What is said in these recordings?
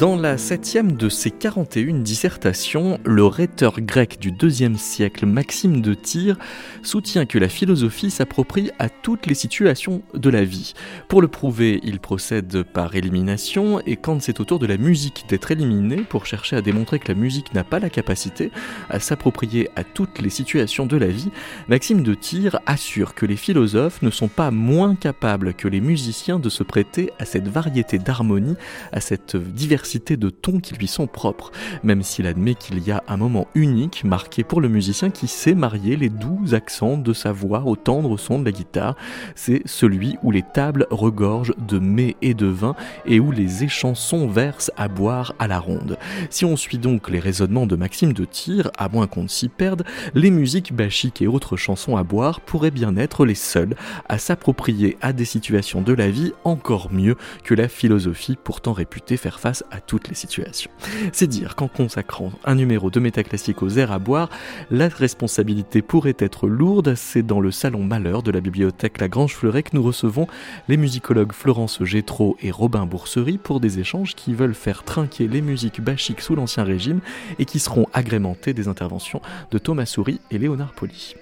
Dans la septième de ses 41 dissertations, le rhéteur grec du IIe siècle Maxime de Tyr soutient que la philosophie s'approprie à toutes les situations de la vie. Pour le prouver, il procède par élimination et quand c'est au tour de la musique d'être éliminée pour chercher à démontrer que la musique n'a pas la capacité à s'approprier à toutes les situations de la vie, Maxime de Tyr assure que les philosophes ne sont pas moins capables que les musiciens de se prêter à cette variété d'harmonie, à cette diversité de tons qui lui sont propres, même s'il admet qu'il y a un moment unique marqué pour le musicien qui sait marier les doux accents de sa voix au tendre son de la guitare, c'est celui où les tables regorgent de mets et de vin et où les échansons versent à boire à la ronde. Si on suit donc les raisonnements de Maxime de Tyr, à moins qu'on ne s'y perde, les musiques bachiques et autres chansons à boire pourraient bien être les seules à s'approprier à des situations de la vie encore mieux que la philosophie pourtant réputée faire face à toutes les situations. C'est dire qu'en consacrant un numéro de métaclassique aux airs à boire, la responsabilité pourrait être lourde. C'est dans le salon Malheur de la bibliothèque La Grange Fleuret que nous recevons les musicologues Florence Gétraud et Robin Boursery pour des échanges qui veulent faire trinquer les musiques bachiques sous l'Ancien Régime et qui seront agrémentés des interventions de Thomas Souris et Léonard Poli.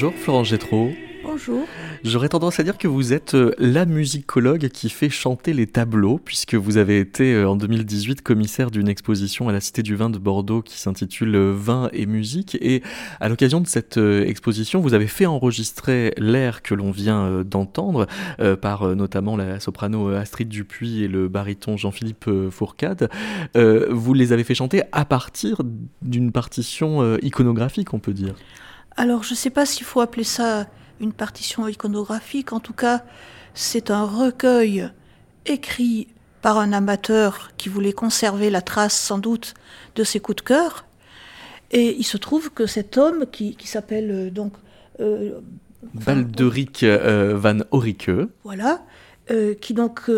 Bonjour Florence Gétraud. Bonjour. J'aurais tendance à dire que vous êtes euh, la musicologue qui fait chanter les tableaux, puisque vous avez été euh, en 2018 commissaire d'une exposition à la Cité du Vin de Bordeaux qui s'intitule euh, Vin et musique. Et à l'occasion de cette exposition, vous avez fait enregistrer l'air que l'on vient d'entendre par notamment la soprano Astrid Dupuis et le baryton Jean-Philippe Fourcade. Vous les avez fait chanter à partir d'une partition iconographique, on peut dire. Alors, je ne sais pas s'il faut appeler ça une partition iconographique. En tout cas, c'est un recueil écrit par un amateur qui voulait conserver la trace, sans doute, de ses coups de cœur. Et il se trouve que cet homme, qui, s'appelle euh, donc... Euh, Balderic euh, van Horicke. Voilà. qui donc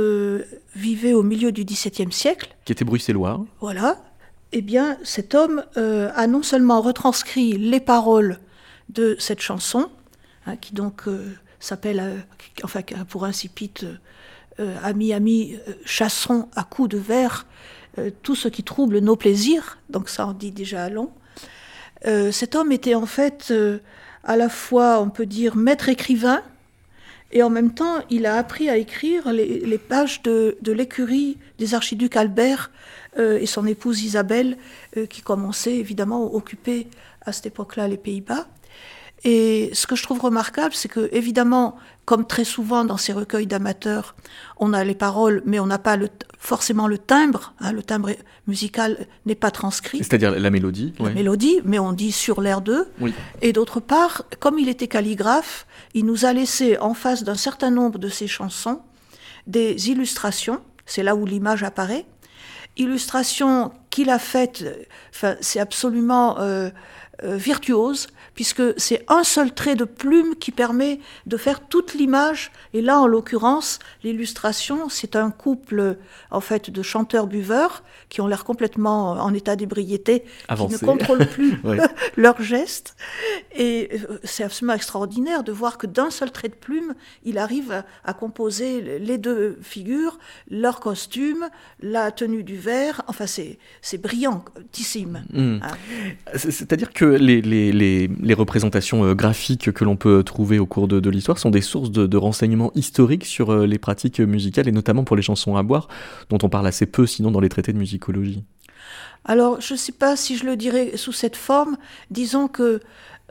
vivait au milieu du XVIIe siècle. Qui était bruxellois. Voilà. Eh bien, cet homme a non seulement retranscrit les paroles de cette chanson, hein, qui donc euh, s'appelle, euh, enfin pour incipit, euh, Ami, ami, chassons à coups de verre tout ce qui trouble nos plaisirs, donc ça en dit déjà long. cet homme était en fait à la fois, on peut dire, maître écrivain, et en même temps, il a appris à écrire les, pages de, de l'écurie des archiducs Albert et son épouse Isabelle, qui commençaient évidemment à occuper à cette époque-là les Pays-Bas. Et ce que je trouve remarquable, c'est que, évidemment, comme très souvent dans ces recueils d'amateurs, on a les paroles, mais on n'a pas le, forcément le timbre. Hein, le timbre musical n'est pas transcrit. C'est-à-dire la mélodie. La mélodie, mais on dit sur l'air d'eux. Et d'autre part, comme il était calligraphe, il nous a laissé en face d'un certain nombre de ses chansons des illustrations. C'est là où l'image apparaît. Illustrations qu'il a faites. Enfin, c'est absolument. Euh, euh, virtuose, puisque c'est un seul trait de plume qui permet de faire toute l'image. Et là, en l'occurrence, l'illustration, c'est un couple en fait de chanteurs-buveurs qui ont l'air complètement en état d'ébriété, qui ne contrôlent plus leurs gestes. Et euh, c'est absolument extraordinaire de voir que d'un seul trait de plume, il arrive à, composer les deux figures, leur costume, la tenue du verre. Enfin, c'est brillantissime. Hmm. Hein. C'est-à-dire que les, les, les, les représentations euh, graphiques que l'on peut trouver au cours de, de l'histoire sont des sources de, de, renseignements historiques sur euh, les pratiques musicales et notamment pour les chansons à boire, dont on parle assez peu sinon dans les traités de musicologie. Alors, je ne sais pas si je le dirais sous cette forme. Disons que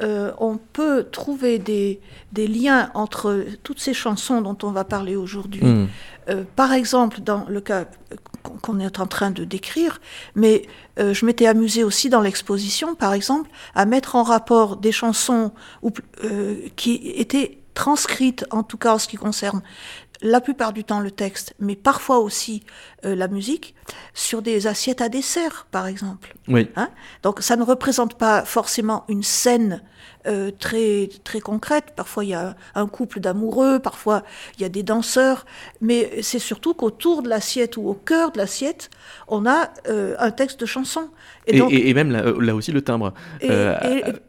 euh, on peut trouver des, des, liens entre toutes ces chansons dont on va parler aujourd'hui. Hmm. Euh, par exemple, dans le cas qu'on est en train de décrire, mais euh, je m'étais amusée aussi dans l'exposition, par exemple, à mettre en rapport des chansons qui étaient transcrites, en tout cas en ce qui concerne la plupart du temps le texte, mais parfois aussi la musique, sur des assiettes à dessert, par exemple. Oui. Hein? Donc ça ne représente pas forcément une scène euh, très, très concrète. Parfois, il y a un couple d'amoureux, parfois, il y a des danseurs, mais c'est surtout qu'autour de l'assiette ou au cœur de l'assiette, on a euh, un texte de chanson. Et, et, même là, aussi le timbre. Euh,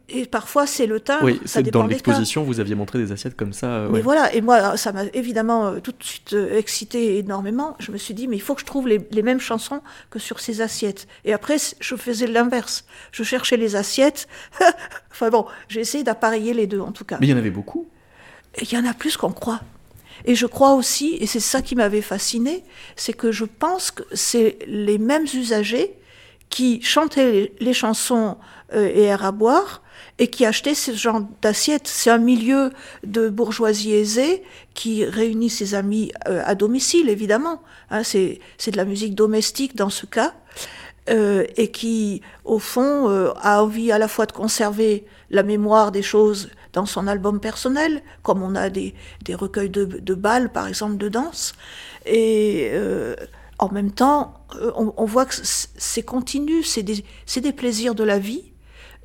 et, parfois, c'est le timbre. Oui, ça dans l'exposition, vous aviez montré des assiettes comme ça. Mais voilà, et moi, ça m'a évidemment tout de suite excité énormément. Je me suis dit, mais il faut que je trouve les, les mêmes chansons que sur ces assiettes. Et après, je faisais l'inverse. Je cherchais les assiettes. enfin bon, j'ai essayé d'appareiller les deux en tout cas. Mais il y en avait beaucoup. Il y en a plus qu'on croit. Et je crois aussi, et c'est ça qui m'avait fasciné, c'est que je pense que c'est les mêmes usagers qui chantaient les, chansons euh, et air à boire et qui achetaient ce genre d'assiettes. C'est un milieu de bourgeoisie aisée qui réunit ses amis euh, à domicile, évidemment. Hein, c'est de la musique domestique dans ce cas. Euh, et qui, au fond, euh, a envie à la fois de conserver la mémoire des choses dans son album personnel, comme on a des, des recueils de, de, balles, par exemple, de danse, et en même temps, on, on voit que c'est continu, c'est des, des plaisirs de la vie,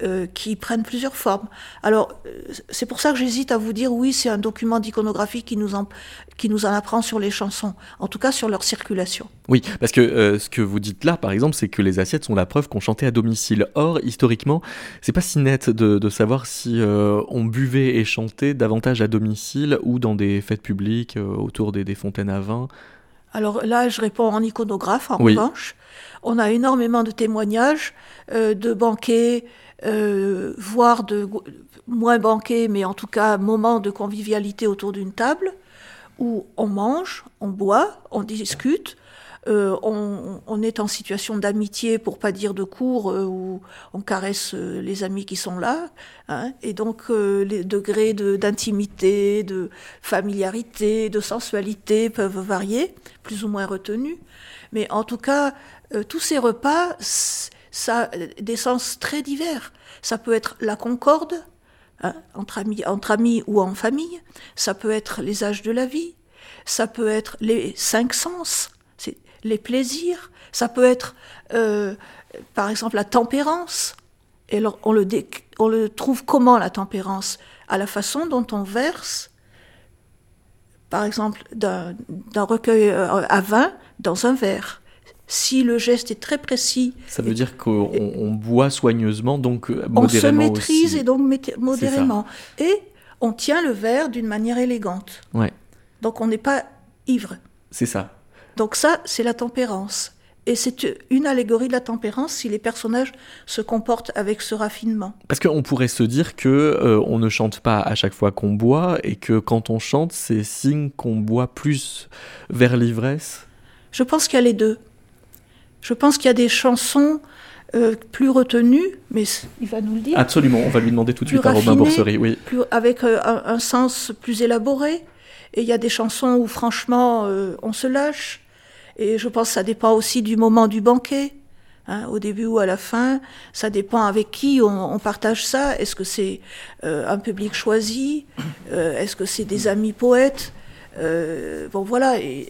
euh, qui prennent plusieurs formes. Alors, euh, c'est pour ça que j'hésite à vous dire oui, c'est un document d'iconographie qui nous en qui nous en apprend sur les chansons, en tout cas sur leur circulation. Oui, parce que euh, ce que vous dites là, par exemple, c'est que les assiettes sont la preuve qu'on chantait à domicile. Or, historiquement, c'est pas si net de, de savoir si on buvait et chantait davantage à domicile ou dans des fêtes publiques autour des, des, fontaines à vin. Alors là, je réponds en iconographe, en revanche. On a énormément de témoignages de banquets, euh, voire de moins banquet, mais en tout cas moment de convivialité autour d'une table, où on mange, on boit, on discute, euh, on, est en situation d'amitié, pour pas dire de cours, euh, où on caresse les amis qui sont là, hein, et donc les degrés d'intimité, de, familiarité, de sensualité peuvent varier, plus ou moins retenus, mais en tout cas, tous ces repas ça des sens très divers. Ça peut être la concorde, hein, entre, amis, entre amis ou en famille, ça peut être les âges de la vie, ça peut être les cinq sens, les plaisirs, ça peut être euh, par exemple la tempérance. Et alors, on, le on le trouve comment la tempérance? À la façon dont on verse, par exemple, d'un recueil euh, à vin dans un verre si le geste est très précis. Ça veut dire qu'on boit soigneusement, donc modérément. On se maîtrise et donc modérément. Et on tient le verre d'une manière élégante. Ouais. Donc on n'est pas ivre. C'est ça. Donc ça, c'est la tempérance. Et c'est une allégorie de la tempérance si les personnages se comportent avec ce raffinement. Parce qu'on pourrait se dire que euh, on ne chante pas à chaque fois qu'on boit et que quand on chante, c'est signe qu'on boit plus vers l'ivresse. Je pense qu'il y a les deux. Je pense qu'il y a des chansons euh, plus retenues, mais il va nous le dire. Absolument, on va lui demander tout de suite à Robin Boursery, oui. Plus, avec euh, un, sens plus élaboré. Et il y a des chansons où franchement on se lâche. Et je pense que ça dépend aussi du moment du banquet. Hein, au début ou à la fin, ça dépend avec qui on, on partage ça. Est-ce que c'est un public choisi? Est-ce que c'est des amis poètes? Euh, bon voilà, et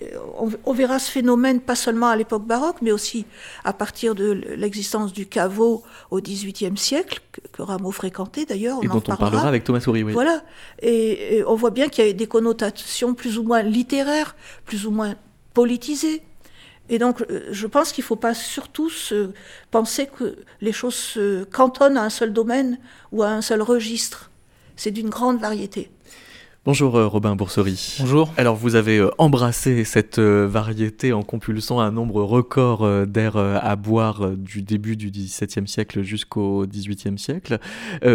on, verra ce phénomène pas seulement à l'époque baroque, mais aussi à partir de l'existence du caveau au XVIIIe siècle, que, Rameau fréquentait d'ailleurs. Et dont on parlera avec Thomas Souris, oui. Voilà, et, on voit bien qu'il y a des connotations plus ou moins littéraires, plus ou moins politisées. Et donc, euh, je pense qu'il ne faut pas surtout se penser que les choses se cantonnent à un seul domaine ou à un seul registre. C'est d'une grande variété. Bonjour euh, Robin Boursery. Bonjour. Alors vous avez euh, embrassé cette euh, variété en compulsant un nombre record d'air à boire du début du XVIIe siècle jusqu'au XVIIIe siècle.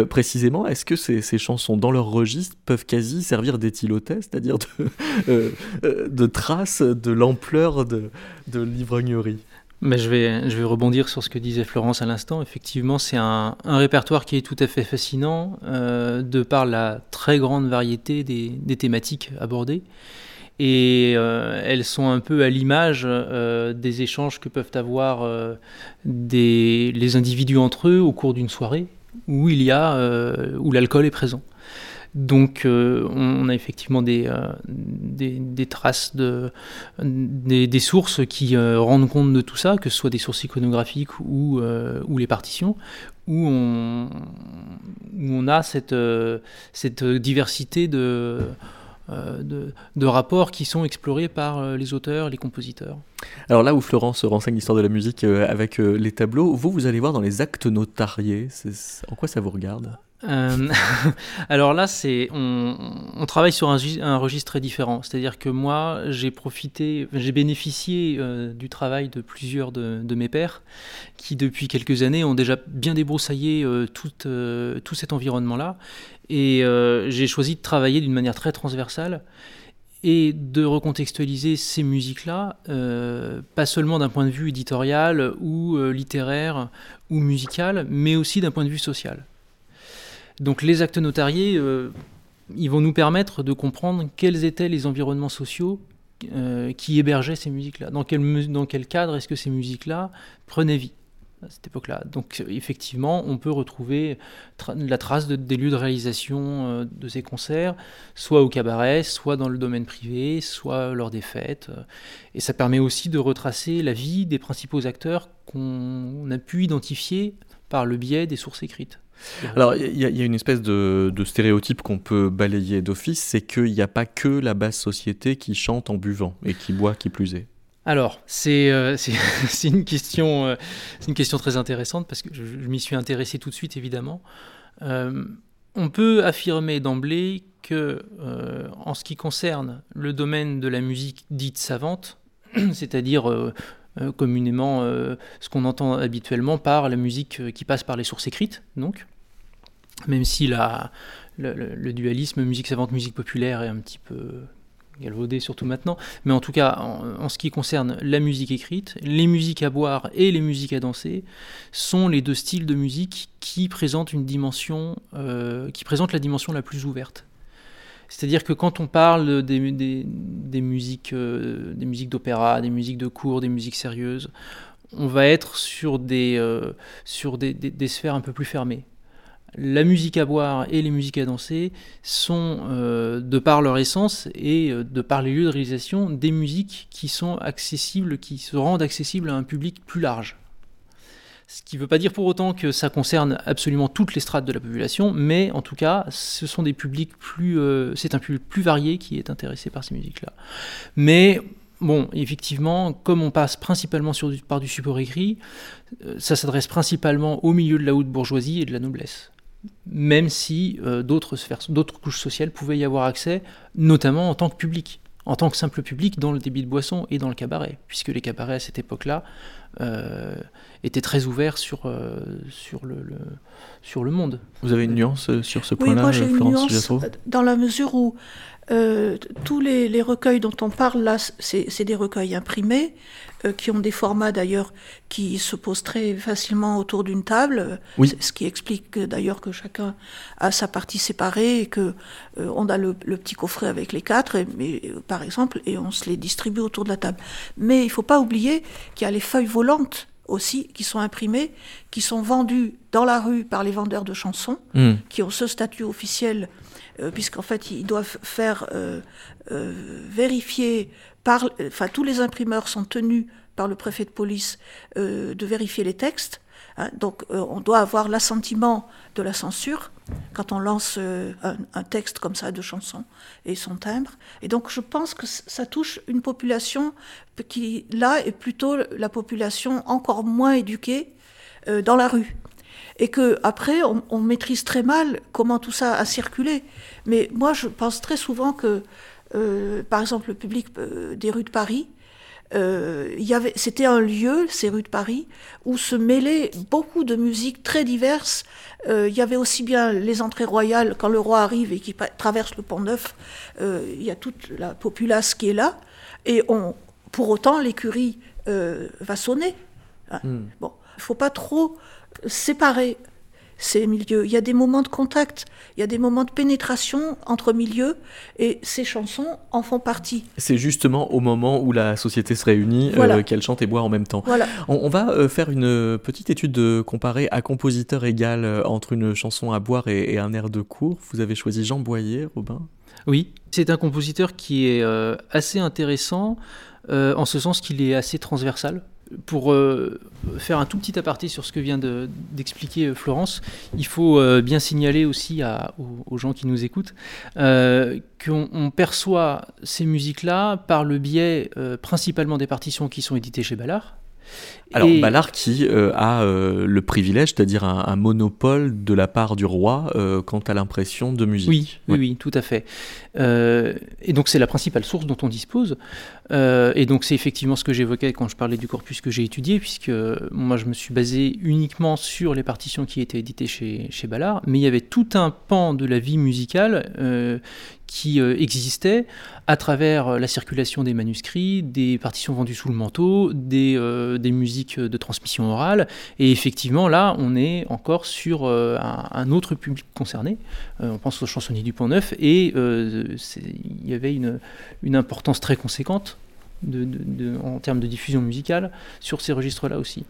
précisément, est-ce que ces, chansons dans leur registre peuvent quasi servir d'éthylotest, c'est-à-dire de, de traces de l'ampleur de, de l'ivrognerie? Mais je, vais, je vais rebondir sur ce que disait Florence à l'instant. Effectivement, c'est un, répertoire qui est tout à fait fascinant euh, de par la très grande variété des, thématiques abordées. Et euh, elles sont un peu à l'image euh, des échanges que peuvent avoir des, les individus entre eux au cours d'une soirée où il y a où l'alcool est présent. Donc euh, on a effectivement des, euh, des, traces, de, des, sources qui euh, rendent compte de tout ça, que ce soit des sources iconographiques ou, ou les partitions, où on, où on a cette, cette diversité de, de, de, rapports qui sont explorés par les auteurs, les compositeurs. Alors là où Florence renseigne l'histoire de la musique avec les tableaux, vous, vous allez voir dans les actes notariés, en quoi ça vous regarde? Euh, alors là, c'est on, travaille sur un, registre très différent. C'est-à-dire que moi, j'ai profité, j'ai bénéficié euh, du travail de plusieurs de, mes pairs qui, depuis quelques années, ont déjà bien débroussaillé euh, tout, tout cet environnement-là. Et j'ai choisi de travailler d'une manière très transversale et de recontextualiser ces musiques-là, pas seulement d'un point de vue éditorial ou littéraire ou musical, mais aussi d'un point de vue social. Donc les actes notariés, euh, ils vont nous permettre de comprendre quels étaient les environnements sociaux euh, qui hébergeaient ces musiques-là. Dans quel, cadre est-ce que ces musiques-là prenaient vie à cette époque-là. Donc effectivement, on peut retrouver la trace des lieux de réalisation euh, de ces concerts, soit au cabaret, soit dans le domaine privé, soit lors des fêtes. Et ça permet aussi de retracer la vie des principaux acteurs qu'on a pu identifier par le biais des sources écrites. Alors, il y, a une espèce de, stéréotype qu'on peut balayer d'office, c'est qu'il n'y a pas que la basse société qui chante en buvant et qui boit qui plus est. Alors, c'est euh, une, question, euh, une question très intéressante parce que je, m'y suis intéressé tout de suite, évidemment. Euh, on peut affirmer d'emblée que, en ce qui concerne le domaine de la musique dite savante, c'est-à-dire communément ce qu'on entend habituellement par la musique qui passe par les sources écrites, donc, même si le, dualisme musique savante, musique populaire est un petit peu galvaudé, surtout maintenant. Mais en tout cas, en, ce qui concerne la musique écrite, les musiques à boire et les musiques à danser sont les deux styles de musique euh, qui présentent la dimension la plus ouverte. C'est-à-dire que quand on parle des, musiques, euh, des musiques d'opéra, des musiques de cours, des musiques sérieuses, on va être sur des, euh, sur des, des, sphères un peu plus fermées la musique à boire et les musiques à danser sont, euh, de par leur essence et de par les lieux de réalisation, des musiques qui sont accessibles, qui se rendent accessibles à un public plus large. Ce qui ne veut pas dire pour autant que ça concerne absolument toutes les strates de la population, mais en tout cas, ce sont des publics plus, euh, c'est un public plus varié qui est intéressé par ces musiques-là. Mais Bon, effectivement, comme on passe principalement par du support écrit, ça s'adresse principalement au milieu de la haute bourgeoisie et de la noblesse même si euh, d'autres d'autres couches sociales pouvaient y avoir accès, notamment en tant que public, en tant que simple public dans le débit de boisson et dans le cabaret, puisque les cabarets à cette époque-là euh, étaient très ouverts sur, euh, sur, le, sur le monde. Vous avez une nuance sur ce point-là, oui, moi j'ai dans la mesure où euh, tous les, recueils dont on parle là, c'est des recueils imprimés, euh, qui ont des formats d'ailleurs qui se posent très facilement autour d'une table, ce qui explique d'ailleurs que chacun a sa partie séparée et que euh, on a le, petit coffret avec les quatre, mais, par exemple, et on se les distribue autour de la table. Mais il ne faut pas oublier qu'il y a les feuilles volantes aussi, qui sont imprimées, qui sont vendues dans la rue par les vendeurs de chansons, Hmm. qui ont ce statut officiel, euh, puisqu'en fait, ils doivent faire euh, euh, vérifier par. Enfin, tous les imprimeurs sont tenus par le préfet de police euh, de vérifier les textes. hein. donc, euh, on doit avoir l'assentiment de la censure quand on lance un, un texte comme ça de chanson et son timbre. Et donc, je pense que ça touche une population qui, là, est plutôt la population encore moins éduquée dans la rue. Et que après, on, on maîtrise très mal comment tout ça a circulé. Mais moi, je pense très souvent que, euh, par exemple, le public euh, des rues de Paris, euh, c'était un lieu, ces rues de Paris, où se mêlaient beaucoup de musiques très diverses. Euh, il y avait aussi bien les entrées royales, quand le roi arrive et qui traverse le pont Neuf, euh, il y a toute la populace qui est là. Et on, pour autant, l'écurie va sonner. Hein. Bon, il faut pas trop séparer ces milieux. Il y a des moments de contact, il y a des moments de pénétration entre milieux, et ces chansons en font partie. C'est justement au moment où la société se réunit euh, qu'elle chante et boit en même temps. Voilà. On, on va euh, faire une euh, petite étude de comparée à compositeur égal euh, entre une chanson à boire et, et un air de cour. Vous avez choisi Jean Boyer, Robin Oui, c'est un compositeur qui est euh, assez intéressant, euh, en ce sens qu'il est assez transversal. Pour euh, faire un tout petit aparté sur ce que vient de- d'expliquer euh, Florence, il faut euh, bien signaler aussi aux, gens qui nous écoutent qu'on on perçoit ces musiques-là par le biais principalement des partitions qui sont éditées chez Ballard. Alors, Et- Ballard qui euh, a euh, le privilège, c'est-à-dire un, un monopole de la part du roi euh, quant à l'impression de musique. Oui, oui, oui, tout à fait. Et donc c'est la principale source dont on dispose. Et donc c'est effectivement ce que j'évoquais quand je parlais du corpus que j'ai étudié, puisque moi je me suis basé uniquement sur les partitions qui étaient éditées chez, chez Ballard, mais il y avait tout un pan de la vie musicale qui euh, existait à travers euh, la circulation des manuscrits, des partitions vendues sous le manteau, des, euh, des musiques de transmission orale. Et effectivement, là, on est encore sur un, autre public concerné. On pense aux chansonniers du Pont Neuf, et il y avait une importance très conséquente. En termes de diffusion musicale sur ces registres-là aussi.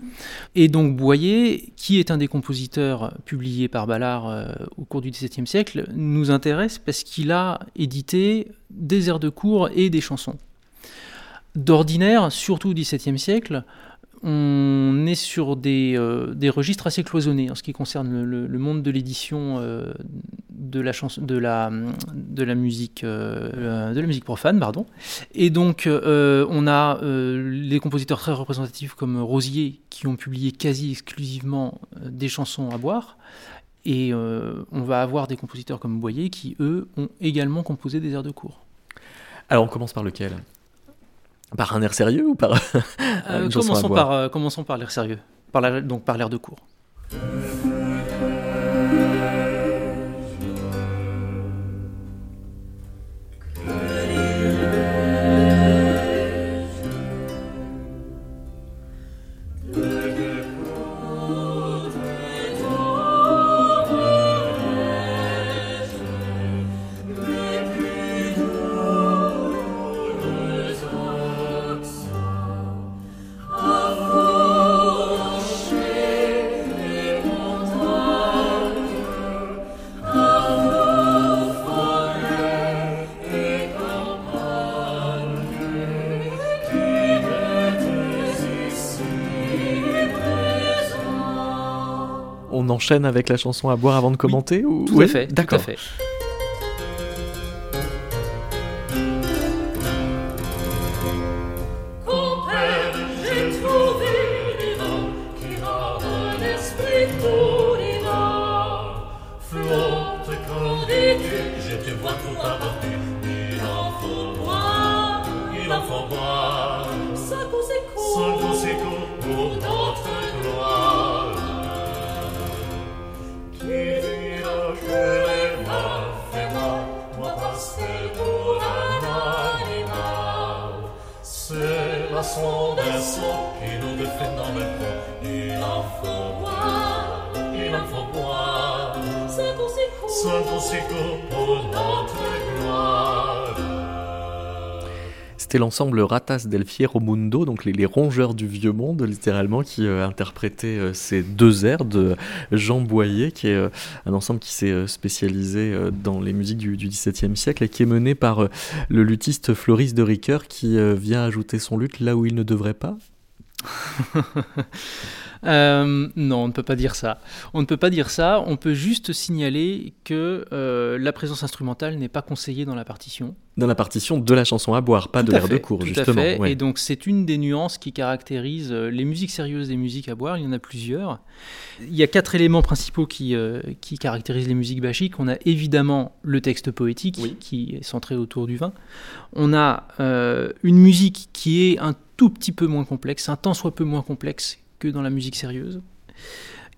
Et donc Boyer, qui est un des compositeurs publiés par Ballard euh, au cours du XVIIe siècle, nous intéresse parce qu'il a édité des airs de cour et des chansons. D'ordinaire, surtout au XVIIe siècle, on est sur des, euh, des registres assez cloisonnés en ce qui concerne le, monde de l'édition euh, de, la chanson, de, la, musique, euh, de la musique profane. Pardon. Et donc, euh, on a euh, les compositeurs très représentatifs comme Rosier qui ont publié quasi exclusivement euh, des chansons à boire. Et euh, on va avoir des compositeurs comme Boyer qui, eux, ont également composé des airs de cour. Alors, on commence par lequel? Par un air sérieux ou par Euh, commençons, par, euh, commençons par l'air sérieux, par la- donc par l'air de cour. Enchaîne avec la chanson à boire avant de commenter ou... Tout Ouais, à fait. tout à D'accord. fait. C'était l'ensemble Ratas del Fiero Mundo, donc les, rongeurs du vieux monde, littéralement, qui euh, interprétait euh, ces deux airs de Jean Boyer, qui est un ensemble qui s'est spécialisé dans les musiques du, XVIIe siècle et qui est mené par le luthiste Floris de Ricoeur, qui vient ajouter son luth là où il ne devrait pas. Euh, non, on ne peut pas dire ça. On ne peut pas dire ça. On peut juste signaler que euh, la présence instrumentale n'est pas conseillée dans la partition. Dans la partition de la chanson à boire, pas de l'air de cours, justement. À fait. Et donc c'est une des nuances qui caractérise euh, les musiques sérieuses des musiques à boire. Il y en a plusieurs. Il y a quatre éléments principaux qui, qui caractérisent les musiques bachiques. On a évidemment le texte poétique qui est centré autour du vin. On a une musique qui est un tout petit peu moins complexe, un tant soit peu moins complexe dans la musique sérieuse.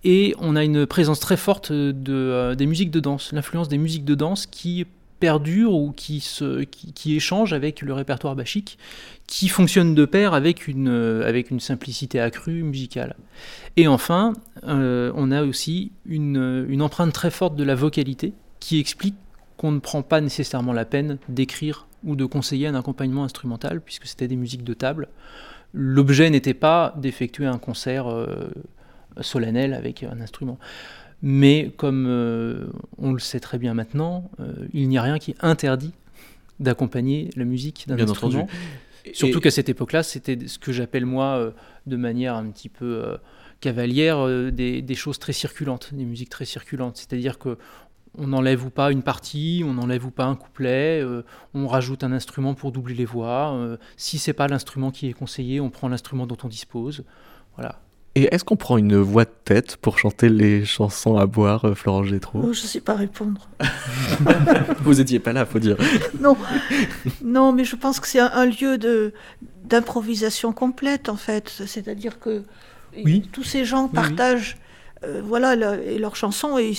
Et on a une présence très forte de, euh, des musiques de danse, l'influence des musiques de danse qui perdure ou qui, se, qui, avec le répertoire bachique, qui fonctionne de pair avec une, euh, avec une simplicité accrue musicale. Et enfin, euh, on a aussi une, une empreinte très forte de la vocalité qui explique qu'on ne prend pas nécessairement la peine d'écrire ou de conseiller un accompagnement instrumental, puisque c'était des musiques de table. L'objet n'était pas d'effectuer un concert euh, solennel avec un instrument. Mais comme euh, on le sait très bien maintenant, euh, il n'y a rien qui interdit d'accompagner la musique d'un instrument. Surtout qu'à cette époque-là, c'était ce que j'appelle moi, de manière un petit peu cavalière, des, des, choses très circulantes, des musiques très circulantes. C'est-à-dire que on n'enlève ou pas une partie, on n'enlève ou pas un couplet, euh, on rajoute un instrument pour doubler les voix. Euh, si c'est pas l'instrument qui est conseillé, on prend l'instrument dont on dispose. Voilà. Et est-ce qu'on prend une voix de tête pour chanter les chansons à boire, euh, Florence Gétro oh, Je ne sais pas répondre. Vous étiez pas là, faut dire. non, non, mais je pense que c'est un, lieu de d'improvisation complète en fait. C'est-à-dire que tous ces gens partagent euh, voilà, et leurs chansons, ils,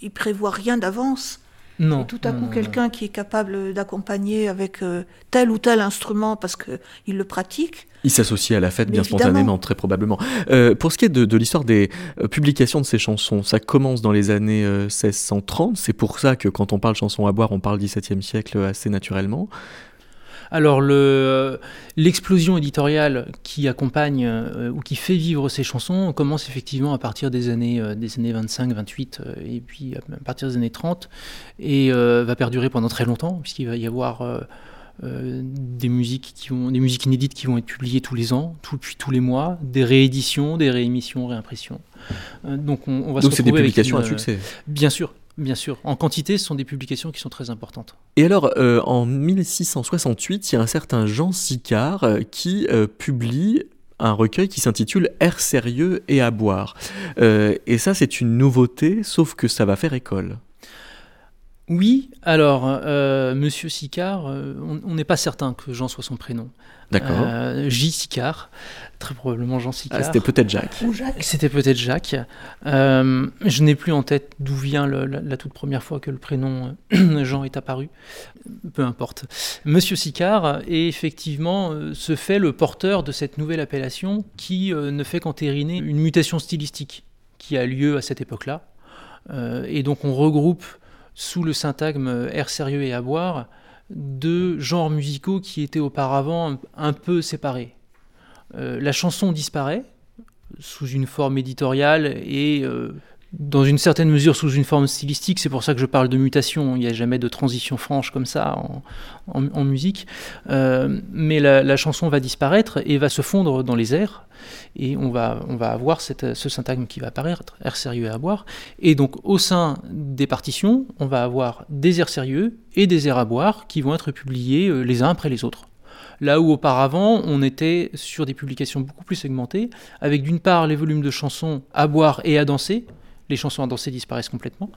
ils, prévoient rien d'avance. Non. Et tout à coup, quelqu'un qui est capable d'accompagner avec euh, tel ou tel instrument parce qu'il le pratique. Il s'associe à la fête bien spontanément, très probablement. Euh, pour ce qui est de, l'histoire des publications de ces chansons, ça commence dans les années 1630. C'est pour ça que quand on parle chanson à boire, on parle 17e siècle assez naturellement. Alors l'explosion éditoriale qui accompagne euh, ou qui fait vivre ces chansons commence effectivement à partir des années, euh, des années 25, 28 euh, et puis à partir des années 30 et va perdurer pendant très longtemps puisqu'il va y avoir des musiques qui vont, des musiques inédites qui vont être publiées tous les ans, tout, puis tous les mois, des rééditions, des réémissions, réimpressions. donc on, va donc c'est des publications à succès. Bien sûr, Bien sûr, en quantité, ce sont des publications qui sont très importantes. Et alors, euh, en 1668, il y a un certain Jean Sicard euh, qui euh, publie un recueil qui s'intitule Air sérieux et à boire. et ça, c'est une nouveauté, sauf que ça va faire école. Oui, alors, euh, Monsieur Sicard, euh, on n'est pas certain que Jean soit son prénom. D'accord. Euh, J. Sicard, très probablement Jean Sicard. Ah, c'était peut-être Jacques. Ou Jacques. C'était peut-être Jacques. je n'ai plus en tête d'où vient la, toute première fois que le prénom Jean est apparu. Peu importe. Monsieur Sicard est effectivement se fait le porteur de cette nouvelle appellation qui ne fait qu'entériner une mutation stylistique qui a lieu à cette époque-là. et donc on regroupe sous le syntagme air sérieux et à boire, deux genres musicaux qui étaient auparavant un, peu séparés. Euh, la chanson disparaît sous une forme éditoriale et euh, dans une certaine mesure sous une forme stylistique, c'est pour ça que je parle de mutation, il n'y a jamais de transition franche comme ça en, musique, euh, mais la, chanson va disparaître et va se fondre dans les airs, et on va, on va avoir ce syntagme qui va apparaître, air sérieux à boire, et donc au sein des partitions, on va avoir des airs sérieux et des airs à boire qui vont être publiés euh, les uns après les autres. Là où auparavant, on était sur des publications beaucoup plus segmentées, avec d'une part les volumes de chansons à boire et à danser, les chansons à danser disparaissent complètement,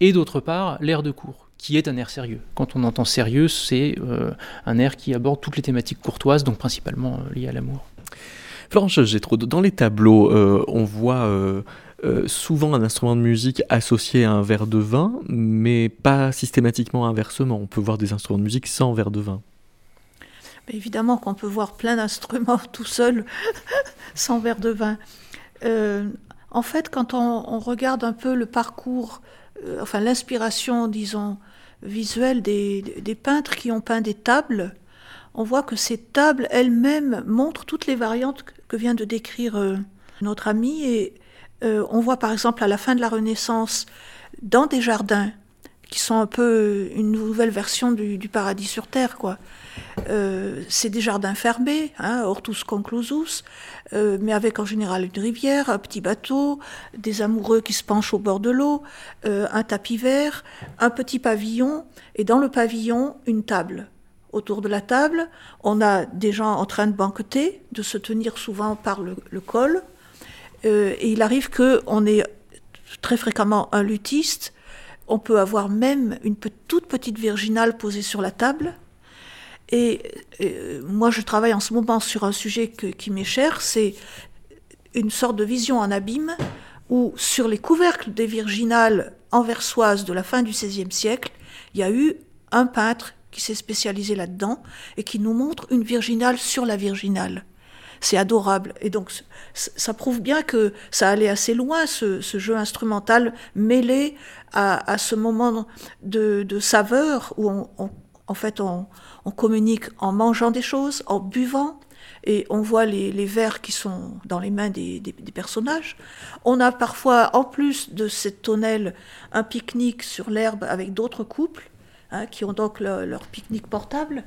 et d'autre part l'air de cours, qui est un air sérieux. Quand on entend sérieux, c'est euh, un air qui aborde toutes les thématiques courtoises, donc principalement euh, liées à l'amour. Florence j'ai trop dans les tableaux, euh, on voit souvent un instrument de musique associé à un verre de vin, mais pas systématiquement inversement. On peut voir des instruments de musique sans verre de vin. évidemment qu'on peut voir plein d'instruments tout seul sans verre de vin. En fait, quand on, regarde un peu le parcours, euh, enfin l'inspiration, disons, visuelle des, peintres qui ont peint des tables, on voit que ces tables elles-mêmes montrent toutes les variantes que vient de décrire euh, notre ami. Et euh, on voit par exemple à la fin de la Renaissance, dans des jardins, qui sont un peu une nouvelle version du, paradis sur terre, quoi. Euh, c'est des jardins fermés, hein, hortus conclusus, mais avec en général une rivière, un petit bateau, des amoureux qui se penchent au bord de l'eau, un tapis vert, un petit pavillon, et dans le pavillon, une table autour de la table. On a des gens en train de banqueter, de se tenir souvent par le, col. Euh, et il arrive qu'on ait très fréquemment un luthiste. On peut avoir même une toute petite virginale posée sur la table. Et, euh, moi, je travaille en ce moment sur un sujet qui m'est cher, c'est une sorte de vision en abîme où sur les couvercles des virginales anversoises de la fin du XVIe siècle, il y a eu un peintre qui s'est spécialisé là-dedans et qui nous montre une virginale sur la virginale. C'est adorable. Et donc, ça prouve bien que ça allait assez loin, ce, jeu instrumental mêlé à, ce moment de, saveur où, on, en fait, on, communique en mangeant des choses, en buvant, et on voit les, verres qui sont dans les mains des, personnages. On a parfois, en plus de cette tonnelle, un pique-nique sur l'herbe avec d'autres couples. Hein, qui ont donc leur pique-nique portable.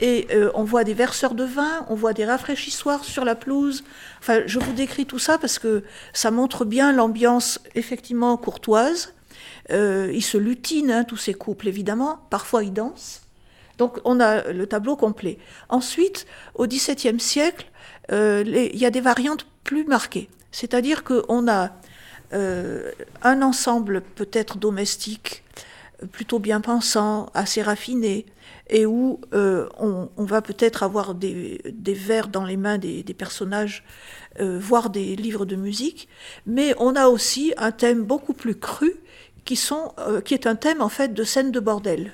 Et euh, on voit des verseurs de vin, on voit des rafraîchissoirs sur la pelouse. Enfin, je vous décris tout ça parce que ça montre bien l'ambiance effectivement courtoise. Euh, ils se lutinent, hein, tous ces couples évidemment. Parfois ils dansent. Donc on a le tableau complet. Ensuite, au XVIIe siècle, euh, il y a des variantes plus marquées. C'est-à-dire qu'on a un ensemble peut-être domestique plutôt bien pensant, assez raffiné, et où euh, on, va peut-être avoir des, vers dans les mains des, personnages, euh, voire des livres de musique, mais on a aussi un thème beaucoup plus cru qui, euh, qui est un thème en fait de scène de bordel.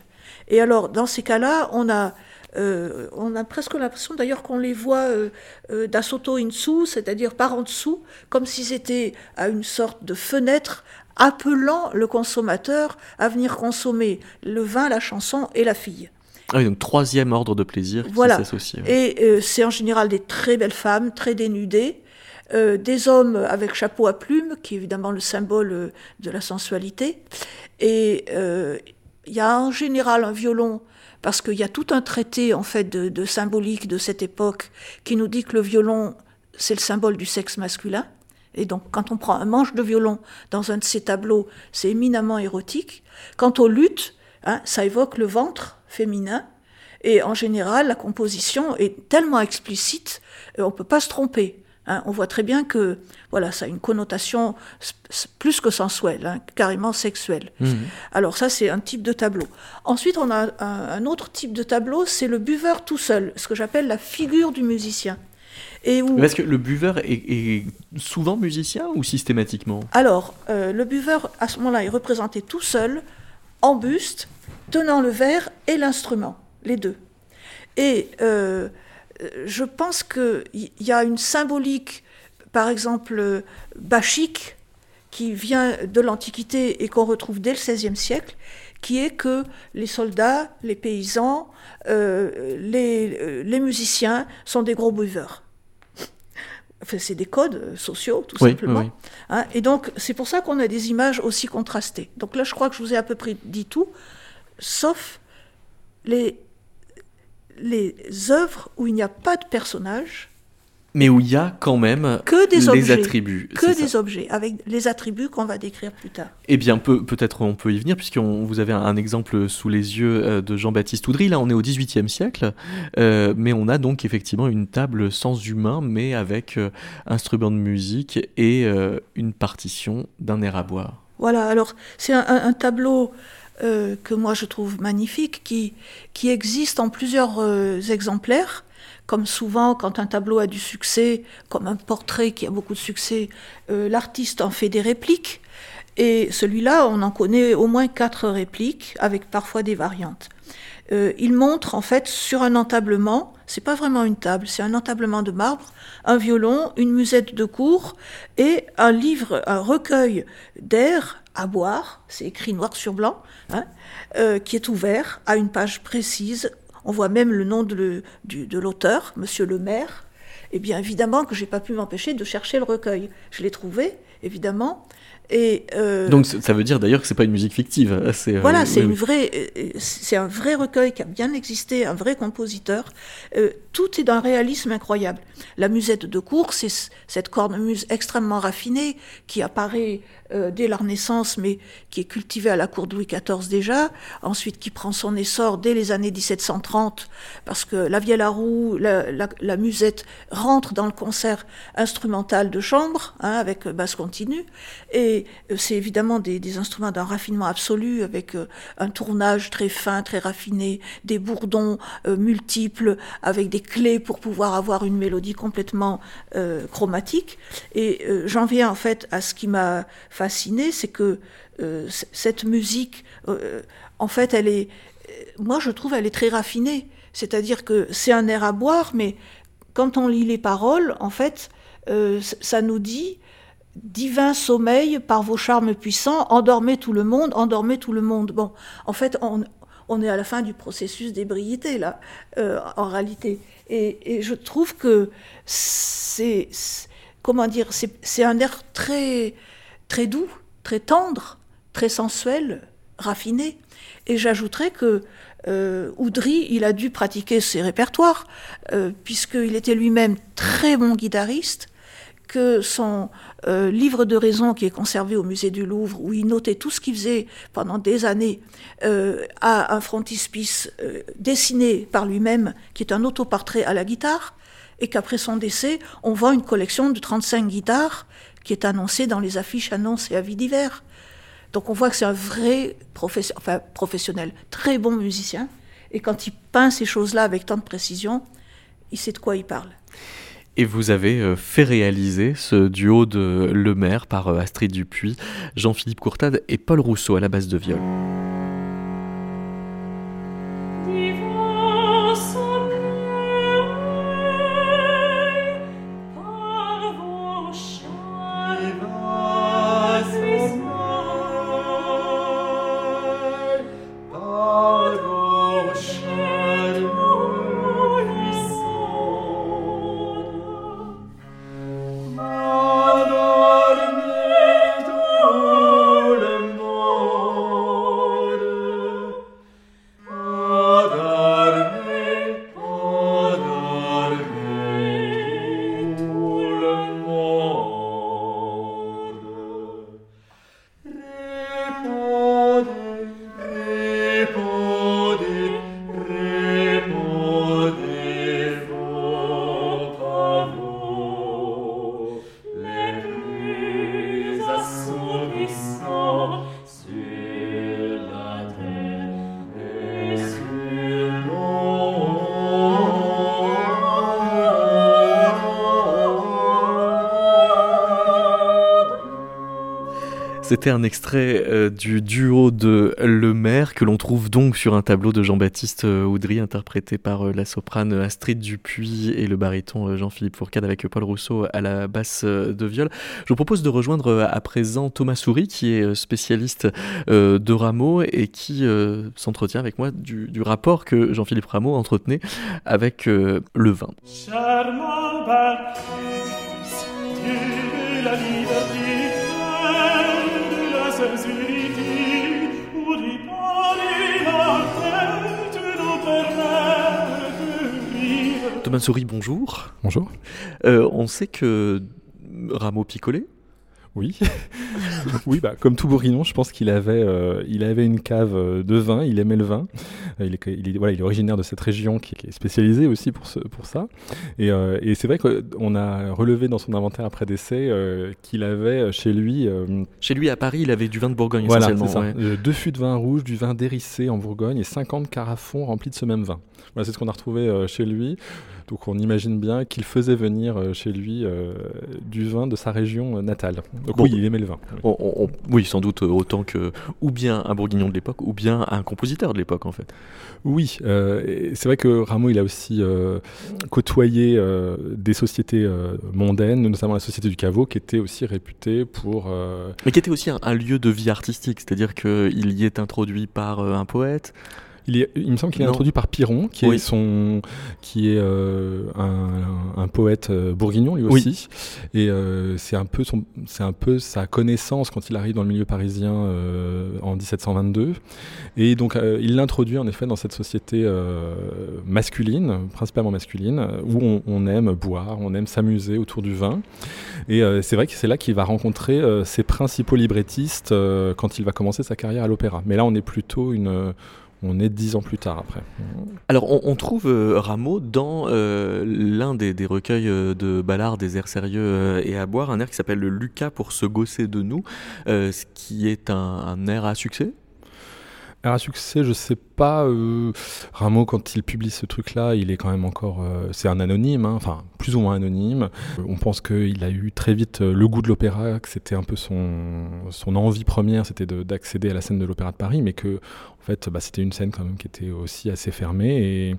Et alors dans ces cas-là, on a on a presque l'impression d'ailleurs qu'on les voit euh, d'assoto in dessous, c'est-à-dire par en dessous, comme si c'était à une sorte de fenêtre appelant le consommateur à venir consommer le vin, la chanson et la fille. Ah oui, donc troisième ordre de plaisir voilà. qui s'associe. Et euh, c'est en général des très belles femmes, très dénudées, euh, des hommes avec chapeau à plumes, qui est évidemment le symbole euh, de la sensualité. Et il y a en général un violon, parce qu'il y a tout un traité en fait de, symbolique de cette époque qui nous dit que le violon, c'est le symbole du sexe masculin. Et donc, quand on prend un manche de violon dans un de ces tableaux, c'est éminemment érotique. Quant aux luttes, hein, ça évoque le ventre féminin. Et en général, la composition est tellement explicite, euh, on ne peut pas se tromper. Hein. On voit très bien que voilà, ça a une connotation plus que sensuelle, hein, carrément sexuelle. Mmh. Alors ça, c'est un type de tableau. Ensuite, on a un, un autre type de tableau, c'est le buveur tout seul, ce que j'appelle la figure du musicien. Est-ce que le buveur est, souvent musicien ou systématiquement? Alors, euh, le buveur, à ce moment-là, est représenté tout seul, en buste, tenant le verre et l'instrument, les deux. Et euh, je pense qu'il y a une symbolique, par exemple, bachique, qui vient de l'Antiquité et qu'on retrouve dès le XVIe siècle, qui est que les soldats, les paysans, euh, les, les musiciens sont des gros buveurs c'est des codes sociaux, tout simplement. Hein, et donc, c'est pour ça qu'on a des images aussi contrastées. Donc là, je crois que je vous ai à peu près dit tout, sauf les, les œuvres où il n'y a pas de personnage, mais où il y a quand même que des les attributs. Que des objets, avec les attributs qu'on va décrire plus tard. Eh bien, peut, peut-être on peut y venir, puisqu'on vous avez un, exemple sous les yeux euh, de Jean-Baptiste Oudry. Là, on est au XVIIIe siècle, euh, mais on a donc effectivement une table sans humain, mais avec euh, instrument de musique et une partition d'un air à boire. Voilà, alors c'est un, tableau que moi je trouve magnifique, qui, qui existe en plusieurs exemplaires. Comme souvent, quand un tableau a du succès, comme un portrait qui a beaucoup de succès, euh, l'artiste en fait des répliques. Et celui-là, on en connaît au moins quatre répliques, avec parfois des variantes. Euh, il montre en fait sur un entablement, c'est pas vraiment une table, c'est un entablement de marbre, un violon, une musette de cour et un livre, un recueil d'air à boire, c'est écrit noir sur blanc, hein, euh, qui est ouvert à une page précise On voit même le nom de, l'auteur, Monsieur le maire. Et bien évidemment que j'ai pas pu m'empêcher de chercher le recueil. Je l'ai trouvé, évidemment. Et euh, Donc ça veut dire d'ailleurs que c'est pas une musique fictive. Hein, euh, voilà, c'est une vraie, euh, c'est un vrai recueil qui a bien existé, un vrai compositeur. tout est d'un réalisme incroyable. La musette de cour, c'est cette cornemuse extrêmement raffinée qui apparaît euh, dès la Renaissance, mais qui est cultivée à la cour de Louis XIV déjà, ensuite qui prend son essor dès les années 1730, parce que la vielle à roue, la, musette rentre dans le concert instrumental de chambre, hein, avec basse continue, et euh, c'est évidemment des, instruments d'un raffinement absolu, avec euh, un tournage très fin, très raffiné, des bourdons multiples, avec des clés pour pouvoir avoir une mélodie complètement chromatique. Et j'en viens en fait à ce qui m'a fasciné, c'est que euh, cette musique, euh, en fait, elle est, moi je trouve, elle est très raffinée. C'est-à-dire que c'est un air à boire, mais quand on lit les paroles, en fait, euh, ça nous dit divin sommeil par vos charmes puissants, endormez tout le monde, endormez tout le monde. Bon, en fait, on, est à la fin du processus d'ébriété, là, en réalité. Et, je trouve que c'est, comment dire, c'est un air très, très doux, très tendre, très sensuel, raffiné. Et j'ajouterais que euh, Oudry, il a dû pratiquer ses répertoires, euh, puisqu'il était lui-même très bon guitariste, que son euh, livre de raison qui est conservé au musée du Louvre, où il notait tout ce qu'il faisait pendant des années, a un frontispice dessiné par lui-même, qui est un autoportrait à la guitare, et qu'après son décès, on voit une collection de 35 guitares qui est annoncé dans les affiches, annonces et avis divers. Donc on voit que c'est un vrai professionnel, très bon musicien. Et quand il peint ces choses-là avec tant de précision, il sait de quoi il parle. Et vous avez euh, fait réaliser ce duo de Le Maire par euh, Astrid Dupuis, Jean-Philippe Courtade et Paul Rousseau à la base de viol. C'était un extrait euh, du duo de Le Maire que l'on trouve donc sur un tableau de Jean-Baptiste euh, Audry interprété par euh, la soprane Astrid Dupuis et le baryton Jean-Philippe Fourcade avec Paul Rousseau à la basse de viol. Je vous propose de rejoindre à présent Thomas Souris qui est spécialiste de Rameau et qui s'entretient avec moi du, rapport que Jean-Philippe Rameau entretenait avec le vin. Souris, bonjour. Bonjour. Euh, on sait que Rameau picolait oui, oui bah, comme tout bourguignon, je pense qu'il avait, euh, il avait une cave euh, de vin, il aimait le vin. Il est, il voilà, il est originaire de cette région qui, est spécialisée aussi pour, ce, pour ça. Et, et c'est vrai qu'on a relevé dans son inventaire après décès qu'il avait chez lui. chez lui à Paris, il avait du vin de Bourgogne voilà, essentiellement. Ça. deux fûts de vin rouge, du vin dérissé en Bourgogne et 50 carafons remplis de ce même vin. Voilà, c'est ce qu'on a retrouvé chez lui. Donc on imagine bien qu'il faisait venir euh, chez lui euh, du vin de sa région euh, natale. Donc oui, il aimait le vin. oui, sans doute autant que ou bien un bourguignon de l'époque ou bien un compositeur de l'époque en fait. Oui, c'est vrai que Rameau il a aussi côtoyé des sociétés mondaines, notamment la société du caveau, qui était aussi réputée pour. Mais qui était aussi un, lieu de vie artistique, c'est-à-dire qu'il y est introduit par un poète. Il, est, il me semble qu'il est Non. introduit par Piron, qui Oui. est son, qui est euh, un, un poète euh, bourguignon lui Oui. aussi, et euh, c'est un peu son, c'est un peu sa connaissance quand il arrive dans le milieu parisien euh, en 1722, et donc il l'introduit en effet dans cette société masculine, principalement masculine, où on, on aime boire, on aime s'amuser autour du vin, et c'est vrai que c'est là qu'il va rencontrer ses principaux librettistes quand il va commencer sa carrière à l'opéra. Mais là, on est plutôt une on est dix ans plus tard après. Alors, on, trouve euh, Rameau dans euh, l'un des, recueils euh, de Ballard, des airs sérieux et à boire, un air qui s'appelle le Lucas pour se gosser de nous, ce qui est un air à succès? À succès, je sais pas. euh, Rameau, quand il publie ce truc-là, il est quand même encore. euh, c'est un anonyme, hein, enfin plus ou moins anonyme. Euh, On pense qu'il a eu très vite le goût de l'opéra, que c'était un peu son, son envie première, c'était de- d'accéder à la scène de l'Opéra de Paris, mais que en fait, bah, c'était une scène quand même qui était aussi assez fermée. Et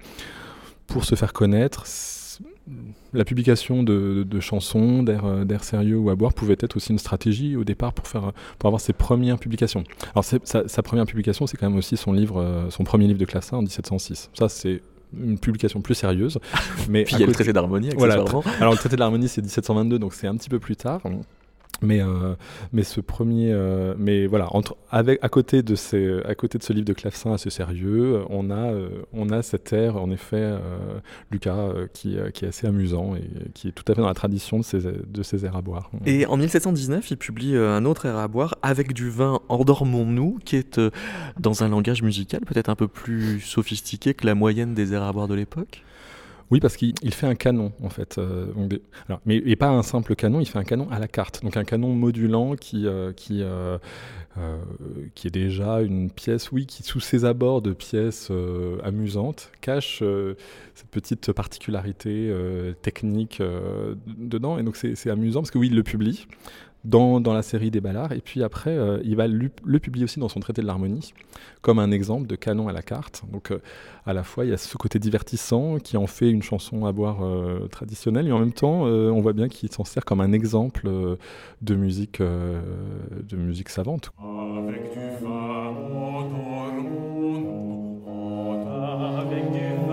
pour se faire connaître, la publication de, de chansons, d'air euh, d'air sérieux ou à boire pouvait être aussi une stratégie au départ pour faire pour avoir ses premières publications. Alors sa, sa première publication, c'est quand même aussi son livre, euh, son premier livre de classe 1 en 1706. Ça c'est une publication plus sérieuse. Mais Puis il y a le traité d'harmonie, Voilà, alors le traité de l'harmonie c'est 1722, donc c'est un petit peu plus tard. Mais, euh, mais ce premier, euh, mais voilà, entre, avec, à, côté de ces, à côté de ce livre de clavecin assez sérieux, on a, euh, on a cet air, en effet, euh, Lucas, qui, qui est assez amusant et qui est tout à fait dans la tradition de ces, de ces airs à boire. Et en 1719, il publie un autre air à boire, Avec du vin, endormons-nous, qui est dans un langage musical peut-être un peu plus sophistiqué que la moyenne des airs à boire de l'époque. Oui, parce qu'il il fait un canon, en fait. euh, mais et pas un simple canon, il fait un canon à la carte. Donc un canon modulant qui, euh, qui, euh, qui est déjà une pièce, oui, qui sous ses abords de pièces amusantes, cache cette petite particularité technique dedans. Et donc c'est amusant parce que oui, il le publie. Dans, la série des Ballards, et puis après, euh, il va lu- le publier aussi dans son traité de l'harmonie, comme un exemple de canon à la carte. Donc, euh, à la fois il y a ce côté divertissant qui en fait une chanson à boire euh, traditionnelle et en même temps on voit bien qu'il s'en sert comme un exemple de musique de musique savante. Avec du vin. Avec du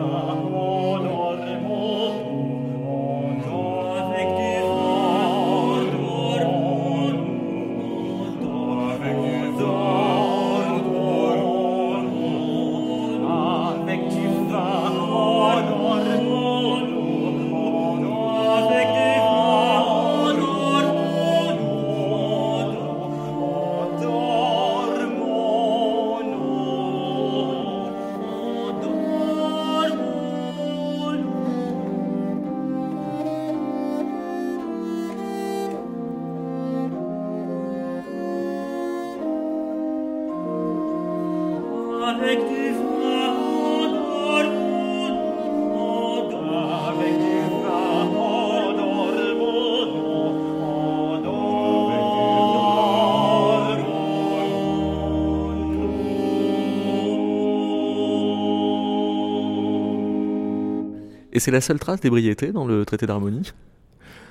Et c'est la seule trace d'ébriété dans le traité d'harmonie?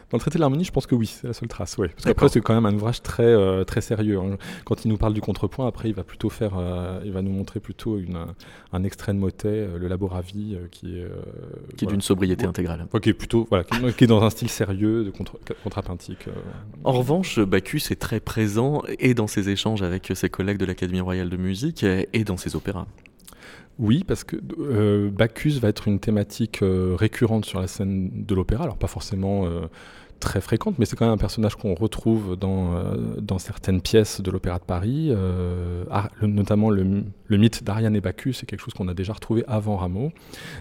Dans le traité de l'harmonie, je pense que oui, c'est la seule trace. Ouais. Parce qu'après, c'est quand même un ouvrage très, euh, très sérieux. hein. Quand il nous parle du contrepoint, après, il va plutôt faire, euh, il va nous montrer plutôt une, un extrait de motet, euh, le Laboravie, euh, qui est, qui est voilà. d'une sobriété Ouais. intégrale. Ouais, qui est plutôt, voilà, qui, qui est dans un style sérieux de contre, contrapuntique. En revanche, Bacchus est très présent et dans ses échanges avec ses collègues de l'Académie royale de musique et dans ses opéras. Oui, parce que euh, Bacchus va être une thématique euh, récurrente sur la scène de l'opéra, alors pas forcément euh, très fréquente, mais c'est quand même un personnage qu'on retrouve dans, euh, dans certaines pièces de l'Opéra de Paris, euh, le- notamment le, le mythe d'Ariane et Bacchus, c'est quelque chose qu'on a déjà retrouvé avant Rameau,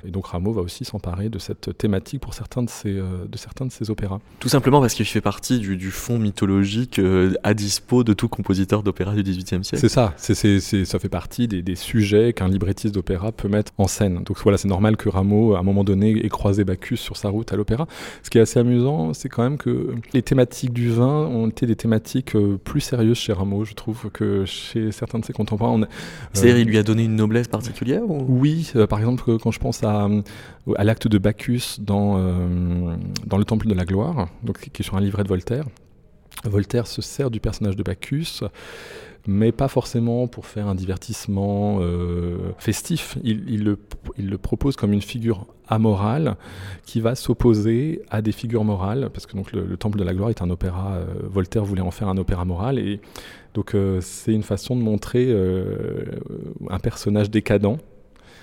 et donc Rameau va aussi s'emparer de cette thématique pour certains de ses, euh, de certains de ses opéras. Tout simplement parce qu'il fait partie du, du fond mythologique à dispo de tout compositeur d'opéra du XVIIIe siècle. C'est ça, c'est- c'est- ça fait partie des, des sujets qu'un librettiste d'opéra peut mettre en scène. Donc voilà, c'est normal que Rameau, à un moment donné, ait croisé Bacchus sur sa route à l'opéra. Ce qui est assez amusant, c'est quand même que les thématiques du vin ont été des thématiques euh, plus sérieuses chez Rameau, je trouve, que chez certains de ses contemporains. On a- C'est-à-dire, euh, il lui a donné une noblesse particulière ou... oui, euh, par exemple, quand je pense à, euh, à l'acte de Bacchus dans, euh, dans le Temple de la Gloire, donc, qui est sur un livret de Voltaire, Voltaire se sert du personnage de Bacchus mais pas forcément pour faire un divertissement euh, festif. Il, il, le, il, le, propose comme une figure amorale qui va s'opposer à des figures morales, parce que donc le, le, Temple de la Gloire est un opéra, euh, Voltaire voulait en faire un opéra moral, et donc euh, c'est une façon de montrer euh, un personnage décadent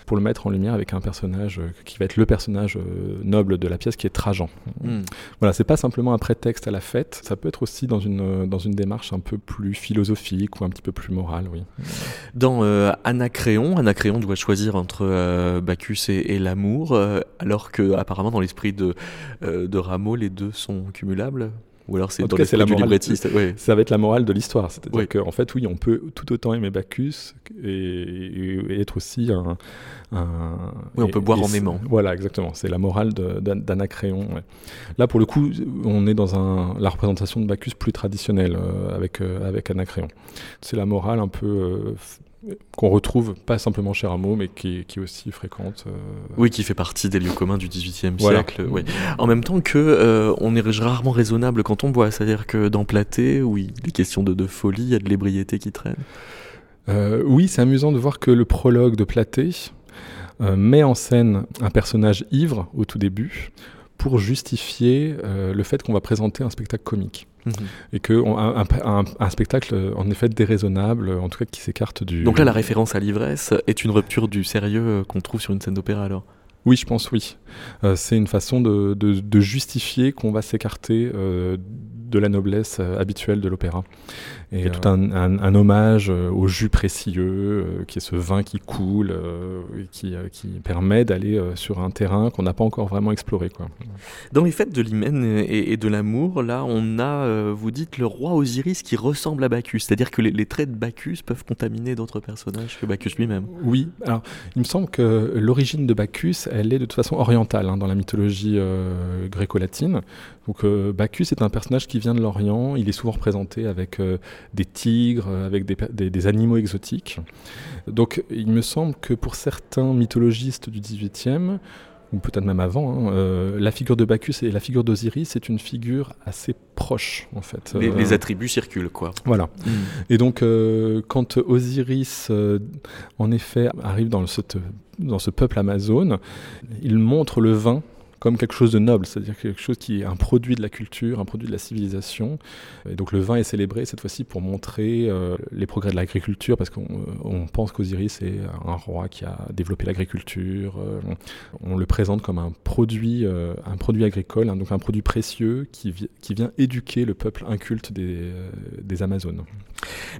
pour le mettre en lumière avec un personnage qui va être le personnage euh, noble de la pièce qui est Trajan. Hmm. Mm. Voilà, c'est pas simplement un prétexte à la fête, ça peut être aussi dans une, dans une démarche un peu plus philosophique ou un petit peu plus morale, oui. Dans euh, Anacréon, Anacréon doit choisir entre euh, Bacchus et, et l'amour, euh, alors que apparemment dans l'esprit de, euh, de Rameau, les deux sont cumulables ou alors c'est dans cas, la du morale, librettiste. Ça va être la morale de l'histoire. C'est-à-dire qu'en fait, oui, on peut tout autant aimer Bacchus et, être aussi un. un- Oui, on et- peut boire en aimant. Voilà, exactement. C'est la morale d'Anacréon. ouais. Là, pour le coup, on est dans un, la représentation de Bacchus plus traditionnelle euh, avec, euh, avec Anacréon. C'est la morale un peu. euh, qu'on retrouve pas simplement chez Rameau, mais qui, qui est aussi fréquente. euh, Oui, qui fait partie des lieux communs du XVIIIe Voilà. siècle. En même temps que euh, on est rarement raisonnable quand on boit, c'est-à-dire que dans Platé, où il est question de, de folie, il y a de l'ébriété qui traîne. Euh, oui, c'est amusant de voir que le prologue de Platé met en scène un personnage ivre au tout début pour justifier le fait qu'on va présenter un spectacle comique. Mhm. Et que on- un, un- un- un spectacle, en effet, déraisonnable, en tout cas qui s'écarte du... Donc là, la référence à l'ivresse est une rupture du sérieux euh, qu'on trouve sur une scène d'opéra alors? Oui, je pense oui. Euh, c'est une façon de, de- de justifier qu'on va s'écarter euh, de la noblesse euh, habituelle de l'opéra. Et Et tout un, un- un hommage euh, au jus précieux, euh, qui est ce vin qui coule, euh, et qui, euh, qui permet d'aller euh, sur un terrain qu'on n'a pas encore vraiment exploré. Quoi. Dans les fêtes de l'hymen et, et de l'amour, là, on a, euh, vous dites, le roi Osiris qui ressemble à Bacchus. C'est-à-dire que les, les traits de Bacchus peuvent contaminer d'autres personnages que Bacchus lui-même. Oui, alors il me semble que l'origine de Bacchus, elle est de toute façon orientale hein, dans la mythologie euh, gréco-latine. Donc euh, Bacchus est un personnage qui vient de l'Orient, il est souvent représenté avec euh, des tigres, euh, avec des, per- des- des animaux exotiques. Donc il me semble que pour certains mythologistes du XVIIIe, ou peut-être même avant, hein, euh, la figure de Bacchus et la figure d'Osiris, c'est une figure assez proche en fait. Les, Euh, les attributs circulent, quoi. voilà. Et donc, euh, quand Osiris, en effet, arrive dans, cette- dans ce peuple amazone, il montre le vin comme quelque chose de noble, c'est-à-dire quelque chose qui est un produit de la culture, un produit de la civilisation. Et donc le vin est célébré cette fois-ci pour montrer euh, les progrès de l'agriculture, parce qu'on euh, pense qu'Osiris est un roi qui a développé l'agriculture. euh, on le présente comme un produit, un produit agricole, hein, donc un produit précieux qui, qui vient éduquer le peuple inculte des Amazones.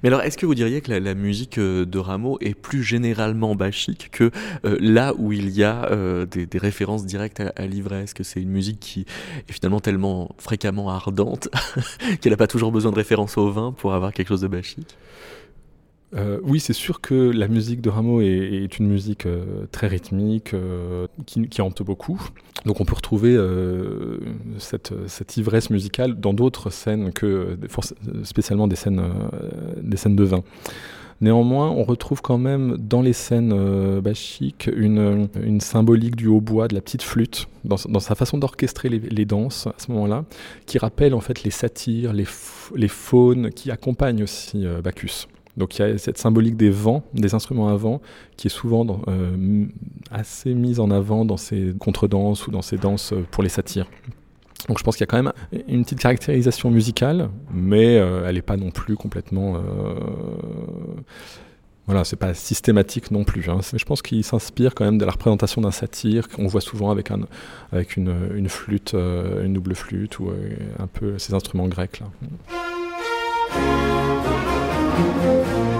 Mais alors, est-ce que vous diriez que la, musique euh, de Rameau est plus généralement bachique que euh, là où il y a euh, des, références directes à, à l'ivresse Que c'est une musique qui est finalement tellement fréquemment ardente qu'elle n'a pas toujours besoin de référence au vin pour avoir quelque chose de bachique? Euh, oui, c'est sûr que la musique de Rameau est, une musique euh, très rythmique, euh, qui, hante beaucoup. Donc on peut retrouver cette, ivresse musicale dans d'autres scènes que spécialement des scènes, des scènes de vin. Néanmoins, on retrouve quand même dans les scènes bachiques une, symbolique du hautbois, de la petite flûte, dans, sa façon d'orchestrer les, les danses à ce moment-là, qui rappelle en fait les satyres, les, faunes qui accompagnent aussi Bacchus. Donc il y a cette symbolique des vents, des instruments à vent, qui est souvent euh, assez mise en avant dans ces contredanses ou dans ces danses euh, pour les satyres. Donc je pense qu'il y a quand même une petite caractérisation musicale, mais euh, elle n'est pas non plus complètement... euh, Voilà, c'est pas systématique non plus. hein. Je pense qu'il s'inspire quand même de la représentation d'un satyre qu'on voit souvent avec, un, avec une, flûte, une double flûte ou un peu ces instruments grecs là. Robin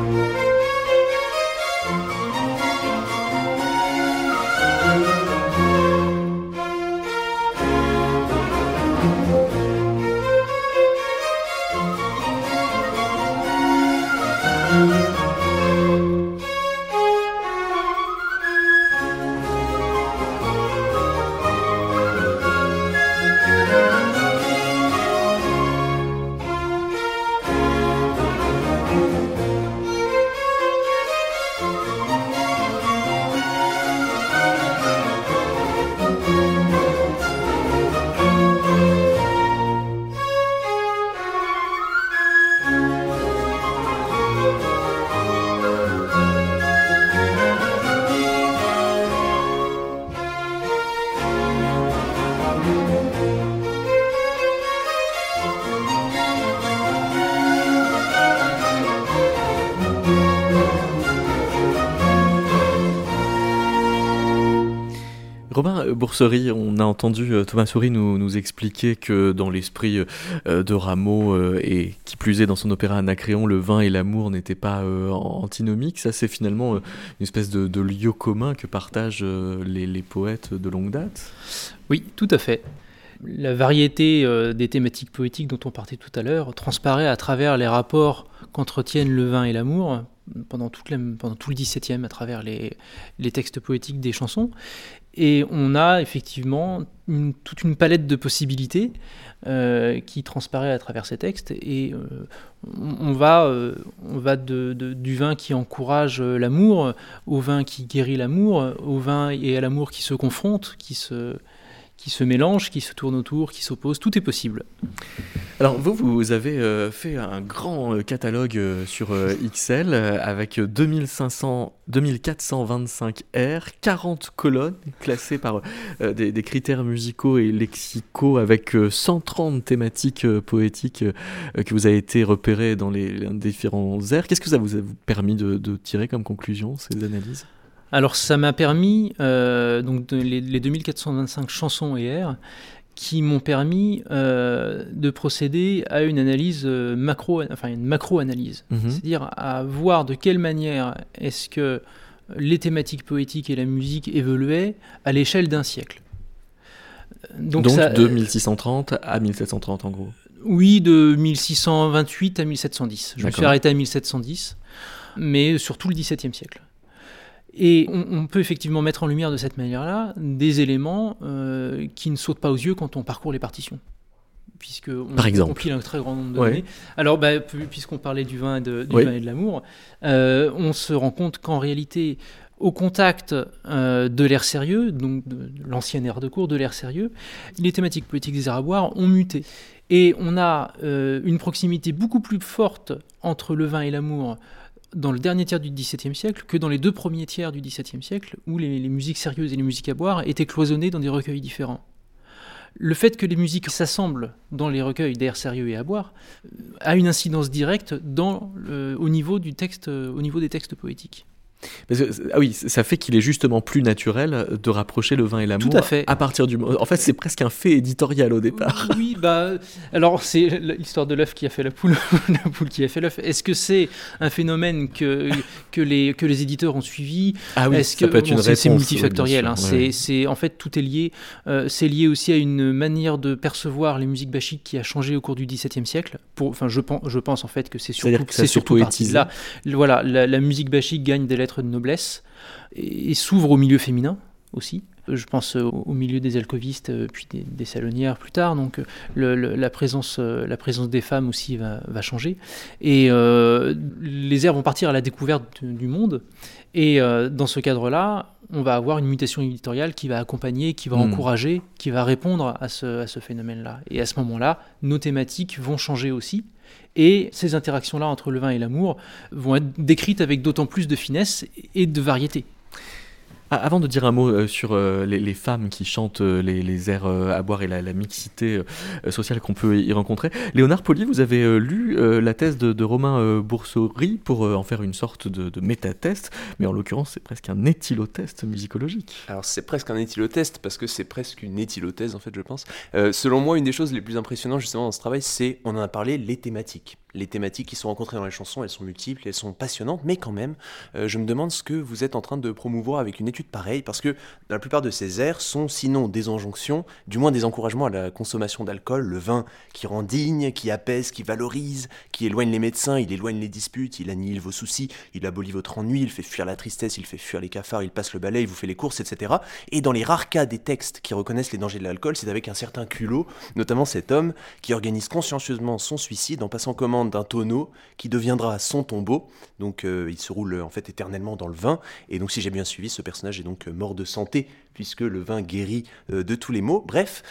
euh, on a entendu euh, Thomas Souris nous, expliquer que dans l'esprit euh, de Rameau et qui plus est dans son opéra Anacréon, le vin et l'amour n'étaient pas antinomiques. Ça, c'est finalement une espèce de, lieu commun que partagent les, poètes de longue date. Oui, tout à fait. La variété des thématiques poétiques dont on partait tout à l'heure transparaît à travers les rapports qu'entretiennent le vin et l'amour pendant, tout le XVIIe à travers les, textes poétiques des chansons. Et on a effectivement toute une palette de possibilités euh, qui transparaît à travers ces textes. Et euh, on va, euh, on va de, du vin qui encourage l'amour au vin qui guérit l'amour, au vin et à l'amour qui se confrontent, qui se, qui se mélangent, qui se tournent autour, qui s'opposent, tout est possible. Alors vous, vous avez euh, fait un grand euh, catalogue euh, sur XL avec 2500, 2425 R, 40 colonnes classées par des, critères musicaux et lexicaux avec 130 thématiques poétiques que vous avez été repérées dans les, différents airs. Qu'est-ce que ça vous a permis de, de tirer comme conclusion, ces analyses? Alors ça m'a permis, euh, donc les, 2425 chansons et airs, qui m'ont permis euh, de procéder à une analyse euh, macro, enfin une macro-analyse, mhm. c'est-à-dire à voir de quelle manière est-ce que les thématiques poétiques et la musique évoluaient à l'échelle d'un siècle. Donc, de 1630 à 1730 en gros. Oui, de 1628 à 1710. Je me suis arrêté à 1710, mais sur tout le XVIIe siècle. Et on, peut effectivement mettre en lumière de cette manière-là des éléments euh, qui ne sautent pas aux yeux quand on parcourt les partitions. Puisque on, Par exemple. compile un très grand nombre de données. Alors, bah, puisqu'on parlait du vin et de, du vin et de l'amour, euh, on se rend compte qu'en réalité, au contact euh, de l'air sérieux, donc de, l'ancienne ère de cours, de l'air sérieux, les thématiques politiques des Arabois ont muté. Et on a une proximité beaucoup plus forte entre le vin et l'amour dans le dernier tiers du XVIIe siècle que dans les deux premiers tiers du XVIIe siècle, où les, musiques sérieuses et les musiques à boire étaient cloisonnées dans des recueils différents. Le fait que les musiques s'assemblent dans les recueils d'air sérieux et à boire euh, a une incidence directe texte, au niveau des textes poétiques ah oui, ça fait qu'il est justement plus naturel de rapprocher le vin et l'amour. Tout à fait. À partir du. En fait, c'est presque un fait éditorial au départ. Oui, bah. Alors, c'est l'histoire de l'œuf qui a fait la poule, la poule qui a fait l'œuf. Est-ce que c'est un phénomène que, que, les, que les éditeurs ont suivi? Ah oui, ça peut être une réponse. C'est multifactoriel. Hein. C'est, en fait, tout est lié. Euh, c'est lié aussi à une manière de percevoir les musiques bachiques qui a changé au cours du XVIIe siècle. Pour, enfin, je pense, je pense en fait que c'est surtout, c'est surtout là. Voilà, la, la musique bachique gagne des lettres de noblesse et, s'ouvre au milieu féminin aussi. Je pense au milieu des alcovistes, euh, puis des, salonnières plus tard. Donc euh, la, présence, euh, la présence des femmes aussi va, changer. Et les airs vont partir à la découverte du monde. Et dans ce cadre-là, on va avoir une mutation éditoriale qui va accompagner, qui va hmm. encourager, qui va répondre à ce, à ce phénomène-là. Et à ce moment-là, nos thématiques vont changer aussi. Et ces interactions-là entre le vin et l'amour vont être décrites avec d'autant plus de finesse et de variété. Ah, avant de dire un mot euh, sur euh, les, femmes qui chantent euh, les, airs à boire et la, mixité sociale qu'on peut y rencontrer, Léonard Poli, vous avez lu la thèse de, Romain Boursery pour en faire une sorte de, de métatest, mais en l'occurrence c'est presque un éthylotest musicologique. Alors c'est presque un éthylotest parce que c'est presque une éthylothèse en fait je pense. selon moi une des choses les plus impressionnantes justement dans ce travail c'est, on en a parlé, les thématiques les thématiques qui sont rencontrées dans les chansons, elles sont multiples, elles sont passionnantes, mais quand même, euh, je me demande ce que vous êtes en train de promouvoir avec une étude pareille, parce que la plupart de ces airs sont sinon des injonctions, du moins des encouragements à la consommation d'alcool, le vin qui rend digne, qui apaise, qui valorise, qui éloigne les médecins, il éloigne les disputes, il annihile vos soucis, il abolit votre ennui, il fait fuir la tristesse, il fait fuir les cafards, il passe le balai, il vous fait les courses, etc. Et dans les rares cas des textes qui reconnaissent les dangers de l'alcool, c'est avec un certain culot, notamment cet homme qui organise consciencieusement son suicide en passant commande d'un tonneau qui deviendra son tombeau. Donc euh, il se roule en fait éternellement dans le vin. Et donc si j'ai bien suivi, ce personnage est donc euh, mort de santé puisque le vin guérit euh, de tous les maux. Bref,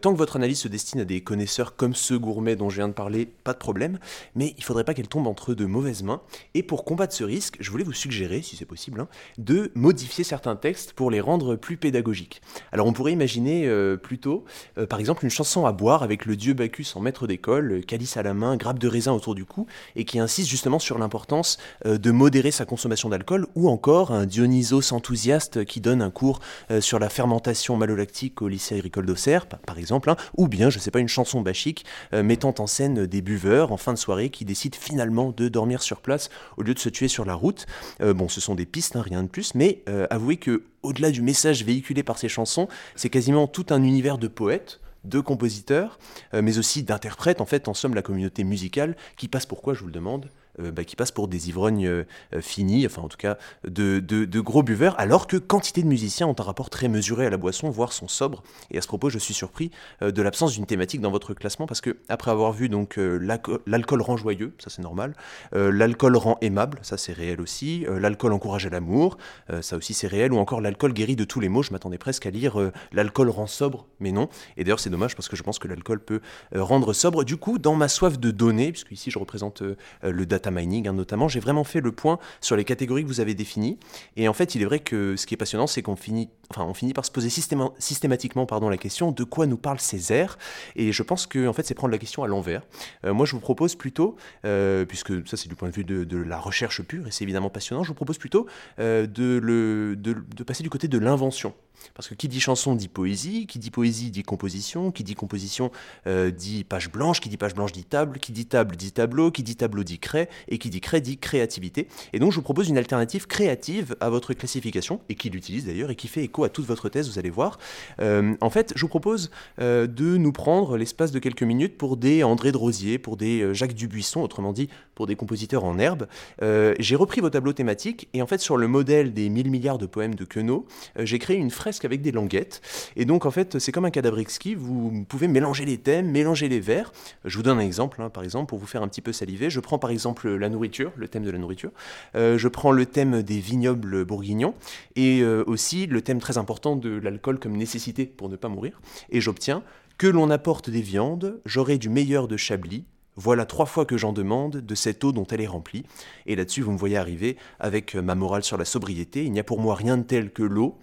tant que votre analyse se destine à des connaisseurs comme ceux gourmets dont je viens de parler, pas de problème. Mais il faudrait pas qu'elle tombe entre de mauvaises mains. Et pour combattre ce risque, je voulais vous suggérer, si c'est possible, hein, de modifier certains textes pour les rendre plus pédagogiques. Alors on pourrait imaginer plutôt, par exemple, une chanson à boire avec le dieu Bacchus en maître d'école, calice à la main, grappe de raisin autour du cou, et qui insiste justement sur l'importance euh, de modérer sa consommation d'alcool, ou encore un Dionysos enthousiaste qui donne un cours euh, sur la fermentation malolactique au lycée agricole d'Auxerre, par exemple, hein, ou bien, je sais pas, une chanson bachique euh, mettant en scène des buveurs en fin de soirée qui décident finalement de dormir sur place au lieu de se tuer sur la route. Euh, bon, ce sont des pistes, hein, rien de plus, mais euh, avouez que au-delà du message véhiculé par ces chansons, c'est quasiment tout un univers de poètes de compositeurs, mais aussi d'interprètes, en fait, en somme, la communauté musicale, qui passe pourquoi, je vous le demande, bah, qui passent pour des ivrognes euh, euh, finis, enfin en tout cas de, de, gros buveurs, alors que quantité de musiciens ont un rapport très mesuré à la boisson, voire sont sobres. Et à ce propos, je suis surpris de l'absence d'une thématique dans votre classement, parce que après avoir vu donc l'alcool rend joyeux, ça c'est normal, l'alcool rend aimable, ça c'est réel aussi, l'alcool encourage à l'amour, ça aussi c'est réel, ou encore l'alcool guérit de tous les maux, je m'attendais presque à lire l'alcool rend sobre, mais non. Et d'ailleurs c'est dommage parce que je pense que l'alcool peut rendre sobre. Du coup, dans ma soif de données, puisque ici je représente le data mining hein, notamment, j'ai vraiment fait le point sur les catégories que vous avez définies. Et en fait, il est vrai que ce qui est passionnant, c'est qu'on finit, enfin, on finit par se poser systématiquement pardon, la question de quoi nous parle Césaire. Et je pense que en fait, c'est prendre la question à l'envers. Euh, moi, je vous propose plutôt, euh, puisque ça c'est du point de vue de, la recherche pure, et c'est évidemment passionnant, je vous propose plutôt euh, de, le, de passer du côté de l'invention. Parce que qui dit chanson dit poésie, qui dit poésie dit composition, qui dit composition dit page blanche, qui dit page blanche dit table, qui dit table dit tableau, qui dit tableau dit craie, et qui dit crédit créativité. Et donc je vous propose une alternative créative à votre classification, et qui l'utilise d'ailleurs, et qui fait écho à toute votre thèse, vous allez voir. Euh, en fait, je vous propose euh, de nous prendre l'espace de quelques minutes pour des André de Rosier, pour des euh, Jacques Dubuisson, autrement dit pour des compositeurs en herbe. j'ai repris vos tableaux thématiques, et en fait sur le modèle des 1000 milliards de poèmes de Queneau, j'ai créé une fresque avec des languettes. Et donc en fait, c'est comme un cadavre exquis, vous pouvez mélanger les thèmes, mélanger les vers. Je vous donne un exemple, hein, par exemple, pour vous faire un petit peu saliver. Je prends par exemple la nourriture, le thème de la nourriture. Euh, je prends le thème des vignobles bourguignons et euh, aussi le thème très important de l'alcool comme nécessité pour ne pas mourir. Et j'obtiens que l'on apporte des viandes, j'aurai du meilleur de Chablis, voilà trois fois que j'en demande de cette eau dont elle est remplie. Et là-dessus, vous me voyez arriver avec ma morale sur la sobriété. Il n'y a pour moi rien de tel que l'eau.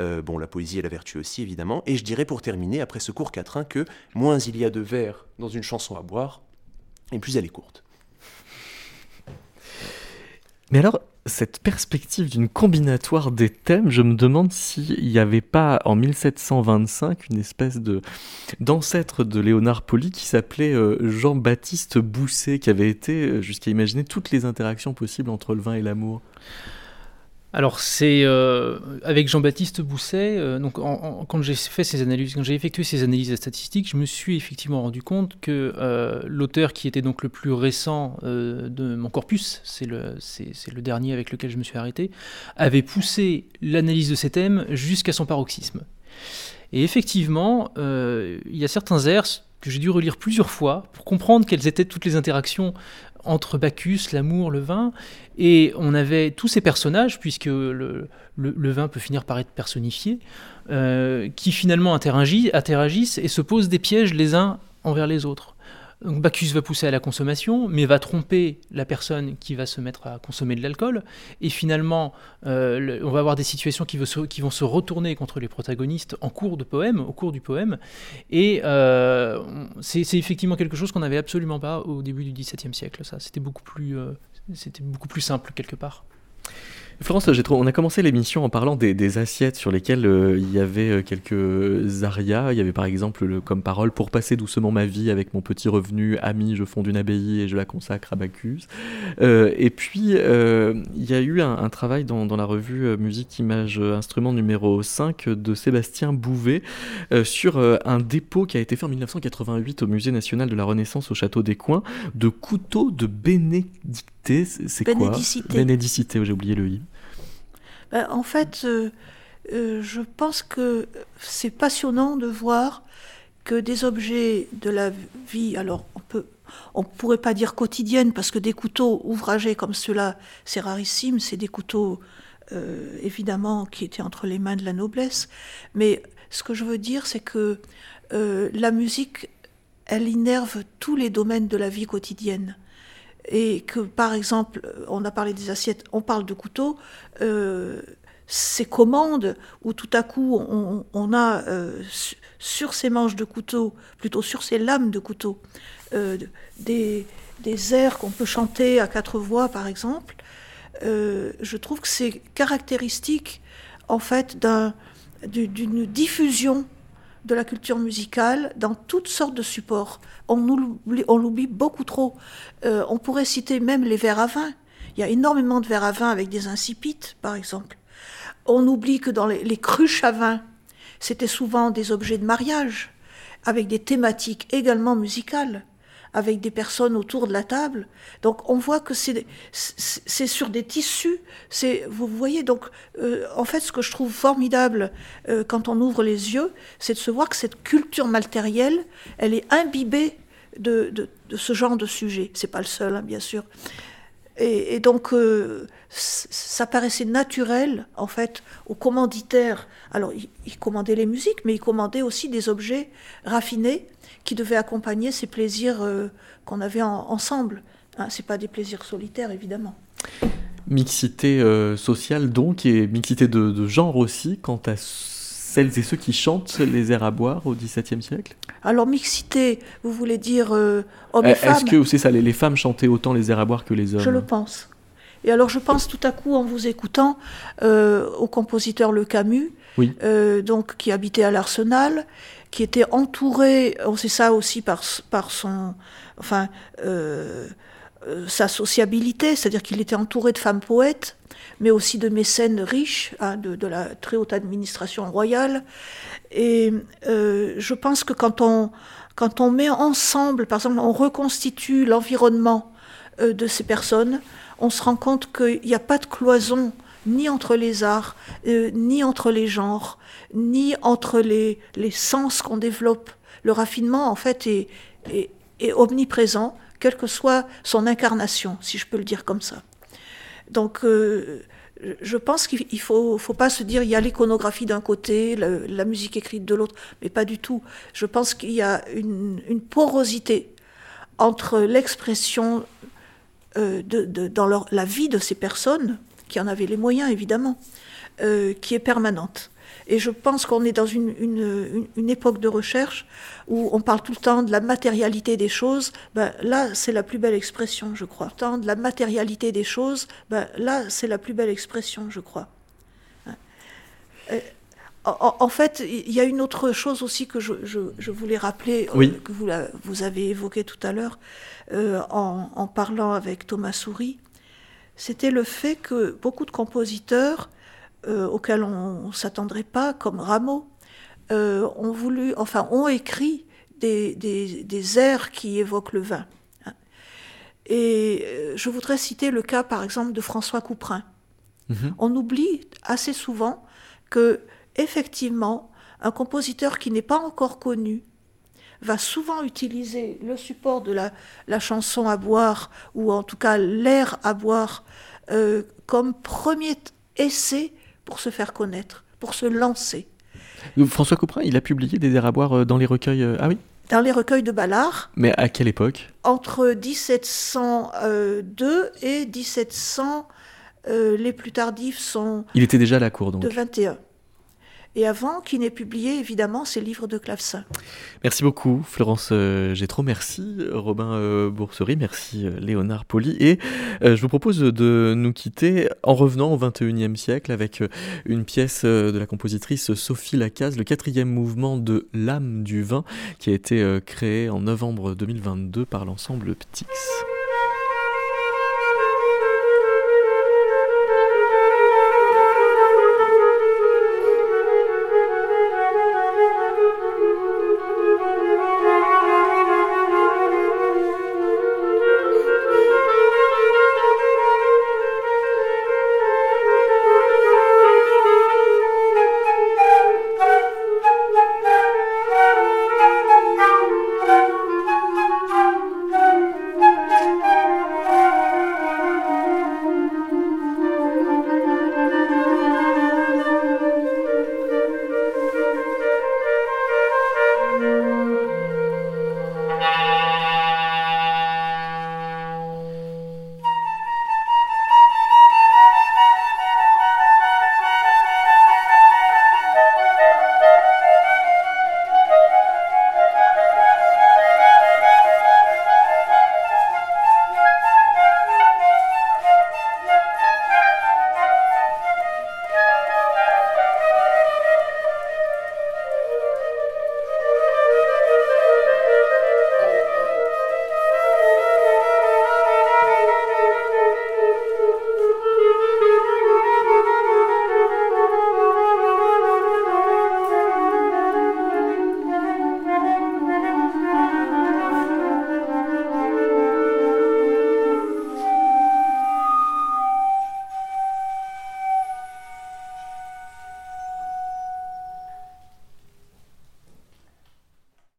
Euh, bon, la poésie et la vertu aussi, évidemment. Et je dirais pour terminer, après ce court quatrain, que moins il y a de vers dans une chanson à boire, et plus elle est courte. Mais alors, cette perspective d'une combinatoire des thèmes, je me demande s'il n'y avait pas en 1725 une espèce de d'ancêtre de Léonard Poli qui s'appelait euh, Jean-Baptiste Bousset, qui avait été euh, jusqu'à imaginer toutes les interactions possibles entre le vin et l'amour? Alors c'est euh, avec Jean-Baptiste Bousset. Euh, quand j'ai effectué ces analyses statistiques, je me suis effectivement rendu compte que euh, l'auteur qui était donc le plus récent de mon corpus, c'est le c'est le dernier avec lequel je me suis arrêté, avait poussé l'analyse de ces thèmes jusqu'à son paroxysme. Et effectivement, il y a certains airs que j'ai dû relire plusieurs fois pour comprendre quelles étaient toutes les interactions entre Bacchus, l'amour, le vin, et on avait tous ces personnages, puisque le, vin peut finir par être personnifié, euh, qui finalement interagissent et se posent des pièges les uns envers les autres. Donc Bacchus va pousser à la consommation, mais va tromper la personne qui va se mettre à consommer de l'alcool. Et finalement, euh, on va avoir des situations qui, vont se retourner contre les protagonistes en cours de poème, au cours du poème. Et euh, c'est effectivement quelque chose qu'on n'avait absolument pas au début du XVIIe siècle. Ça, c'était beaucoup plus, euh, c'était beaucoup plus simple quelque part. Florence, on a commencé l'émission en parlant des, assiettes sur lesquelles euh, il y avait euh, quelques arias. Il y avait par exemple comme parole Pour passer doucement ma vie avec mon petit revenu, ami, je fonde une abbaye et je la consacre à Bacchus. Euh, et puis, il y a eu un, travail dans, la revue Musique, Image, Instrument numéro 5 de Sébastien Bouvet sur un dépôt qui a été fait en 1988 au Musée national de la Renaissance au Château des Coins de couteaux de bénédicté. C'est quoi Bénédicité, j'ai oublié le i. Ben, en fait, euh, euh, je pense que c'est passionnant de voir que des objets de la vie, alors on peut, on pourrait pas dire quotidienne parce que des couteaux ouvragés comme ceux-là, c'est rarissime, c'est des couteaux euh, évidemment qui étaient entre les mains de la noblesse, mais ce que je veux dire, c'est que la musique, elle innerve tous les domaines de la vie quotidienne et que par exemple, on a parlé des assiettes, on parle de couteaux, euh, ces commandes où tout à coup on, a euh, sur ces manches de couteau, plutôt sur ces lames de couteau, euh, des, airs qu'on peut chanter à quatre voix par exemple, je trouve que c'est caractéristique en fait d'un du- d'une diffusion de la culture musicale dans toutes sortes de supports. On l'oublie beaucoup trop. Euh, on pourrait citer même les verres à vin. Il y a énormément de verres à vin avec des incipites, par exemple. On oublie que dans les, les cruches à vin, c'était souvent des objets de mariage, avec des thématiques également musicales, avec des personnes autour de la table. Donc on voit que c'est sur des tissus. Vous voyez donc euh, en fait ce que je trouve formidable euh, quand on ouvre les yeux, c'est de se voir que cette culture matérielle, elle est imbibée de, ce genre de sujet. C'est pas le seul, hein, bien sûr. Et, donc, euh, ça paraissait naturel, en fait, aux commanditaires. Alors, ils commandaient les musiques, mais ils commandaient aussi des objets raffinés qui devaient accompagner ces plaisirs euh, qu'on avait en- ensemble. Hein, c'est pas des plaisirs solitaires, évidemment. Mixité euh, sociale donc et mixité de, de genre aussi quant à celles et ceux qui chantent les airs à boire au XVIIe siècle? Alors, mixité, vous voulez dire euh, hommes Euh, et femmes? Est-ce que c'est ça, les, les femmes chantaient autant les airs à boire que les hommes? Je le pense. Et alors je pense tout à coup en vous écoutant au compositeur Le Camus, Oui. donc qui habitait à l'Arsenal, qui était entouré, on sait ça aussi par son, enfin euh, euh, sa sociabilité, c'est-à-dire qu'il était entouré de femmes poètes, mais aussi de mécènes riches, hein, de, la très haute administration royale. Et euh, je pense que quand on quand on met ensemble, par exemple, on reconstitue l'environnement de ces personnes, on se rend compte qu'il n'y a pas de cloison ni entre les arts, euh, ni entre les genres, ni entre les, les sens qu'on développe. Le raffinement, en fait, est, est, est omniprésent, quelle que soit son incarnation, si je peux le dire comme ça. Donc, euh, je pense qu'il ne faut, faut pas se dire il y a l'iconographie d'un côté, la musique écrite de l'autre, mais pas du tout. Je pense qu'il y a une, une porosité entre l'expression euh, de, de- dans leur- la vie de ces personnes, qui en avaient les moyens évidemment, euh, qui est permanente. Et je pense qu'on est dans une, une, une- époque de recherche où on parle tout le temps de la matérialité des choses. Ben, là, c'est la plus belle expression, je crois. Temps de la matérialité des choses, ben, là, c'est la plus belle expression, je crois. Euh, En, en fait, il y a une autre chose aussi que je, je- je voulais rappeler, euh, que vous, la- vous avez évoqué tout à l'heure euh, en, en parlant avec Thomas Souris. C'était le fait que beaucoup de compositeurs euh, auxquels on ne s'attendrait pas, comme Rameau, euh, ont voulu, enfin, ont écrit des, des- des airs qui évoquent le vin. Et euh, je voudrais citer le cas, par exemple, de François Couperin. Mhm. On oublie assez souvent que, effectivement, un compositeur qui n'est pas encore connu va souvent utiliser le support de la, la chanson à boire, ou en tout cas l'air à boire, euh, comme premier essai pour se faire connaître, pour se lancer. François Couperin, il a publié des airs à boire euh, dans les recueils. euh, Ah oui? Dans les recueils de Ballard, Mais à quelle époque? Entre 1702 et 1700, euh, les plus tardifs sont Il était déjà à la cour donc. de 21. Et avant qu'il n'ait publié évidemment ses livres de clavecin. Merci beaucoup Florence euh, Gétro, merci Robin euh, Boursery, merci euh, Léonard Poli. Et euh, je vous propose de nous quitter en revenant au 21e siècle avec euh, une pièce euh, de la compositrice Sophie Lacaze, le quatrième mouvement de L'âme du vin, qui a été euh, créé en novembre 2022 par l'ensemble Ptix.